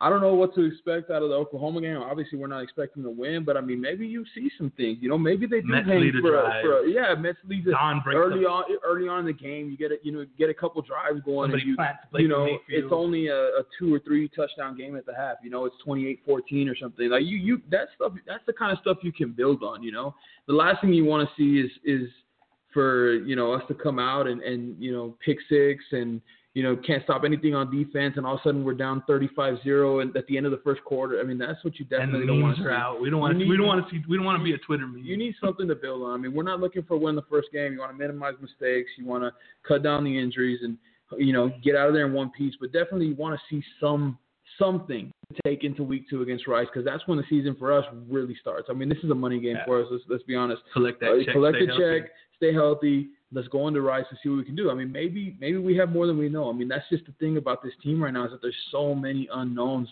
S2: I don't know what to expect out of the Oklahoma game. Obviously, we're not expecting to win, but I mean, maybe you see some things. You know, maybe they do
S3: Metz
S2: hang
S3: a
S2: for, a,
S3: drive.
S2: for a, yeah, Metz lead a,
S3: Don
S2: early on early on in the game. You get it, you know, get a couple drives going,
S3: Somebody
S2: and you you know, it's only a, a two or three touchdown game at the half. You know, it's 28-14 or something. Like you, you that stuff. That's the kind of stuff you can build on. You know, the last thing you want to see is is for you know us to come out and and you know pick six and you know can't stop anything on defense and all of a sudden we're down 35-0 and at the end of the first quarter. I mean, that's what you definitely don't want to see.
S3: out. We don't want to. We don't want to see. We don't want to be a Twitter meme.
S2: You need something to build on. I mean, we're not looking for win the first game. You want to minimize mistakes. You want to cut down the injuries and you know get out of there in one piece. But definitely you want to see some something to take into week two against Rice because that's when the season for us really starts. I mean, this is a money game
S3: Yeah.
S2: for us. Let's, let's be honest.
S3: collect that
S2: Uh,
S3: check.
S2: collect the
S3: healthy.
S2: check, stay healthy. Let's go into Rice and see what we can do. I mean, maybe maybe we have more than we know. I mean, that's just the thing about this team right now is that there's so many unknowns,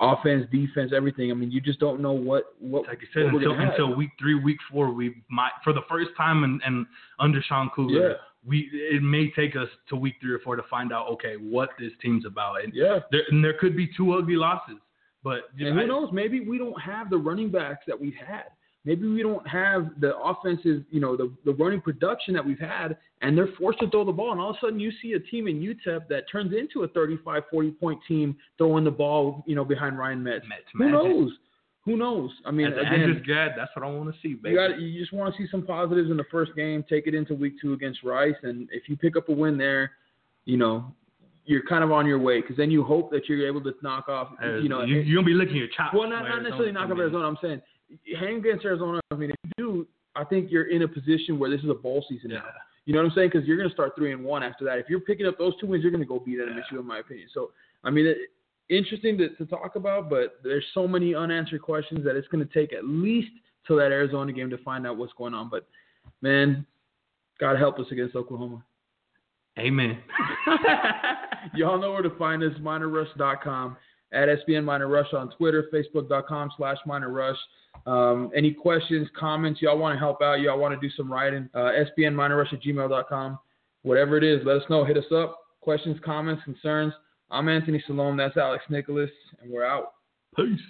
S2: offense, defense, everything. I mean, you just don't know what what.
S3: Like you said, until until week three, week four, we might for the first time and and under Sean Kugler,
S2: Yeah.
S3: we it may take us to week three or four to find out okay what this team's about, and
S2: yeah.
S3: there and there could be two ugly losses, but
S2: And who
S3: I-
S2: knows? Maybe we don't have the running backs that we've had. Maybe we don't have the offensive, you know, the, the running production that we've had, and they're forced to throw the ball. And all of a sudden, you see a team in UTEP that turns into a 35, 40 point team throwing the ball, you know, behind Ryan Metz.
S3: Mets
S2: Who knows? Who knows? I mean, again,
S3: Andrews Gad, that's what I want to see, baby.
S2: you got you just want to see some positives in the first game. Take it into week two against Rice, and if you pick up a win there, you know, you're kind of on your way because then you hope that you're able to knock off, you know,
S3: you, you're gonna be licking your chops.
S2: well, not, not necessarily knock off. Arizona. I'm saying hang against Arizona. I mean, if you do, I think you're in a position where this is a bowl season
S3: Yeah.
S2: now. You know what I'm saying? Because you're going to start three and one after that. If you're picking up those two wins, you're going to go beat MSU, in my opinion. So, I mean, it, interesting to, to talk about, but there's so many unanswered questions that it's going to take at least till that Arizona game to find out what's going on. But man, God help us against Oklahoma.
S3: Amen.
S2: Y'all know where to find us, minerrush.com, at SBN MinerRush on Twitter, facebook.com slash MinerRush. Um, any questions, comments, y'all want to help out, y'all want to do some writing, uh, SBN MinerRush at gmail.com. Whatever it is, let us know. Hit us up. Questions, comments, concerns. I'm Anthony Salom. That's Alex Nicolas, and we're out.
S3: Peace.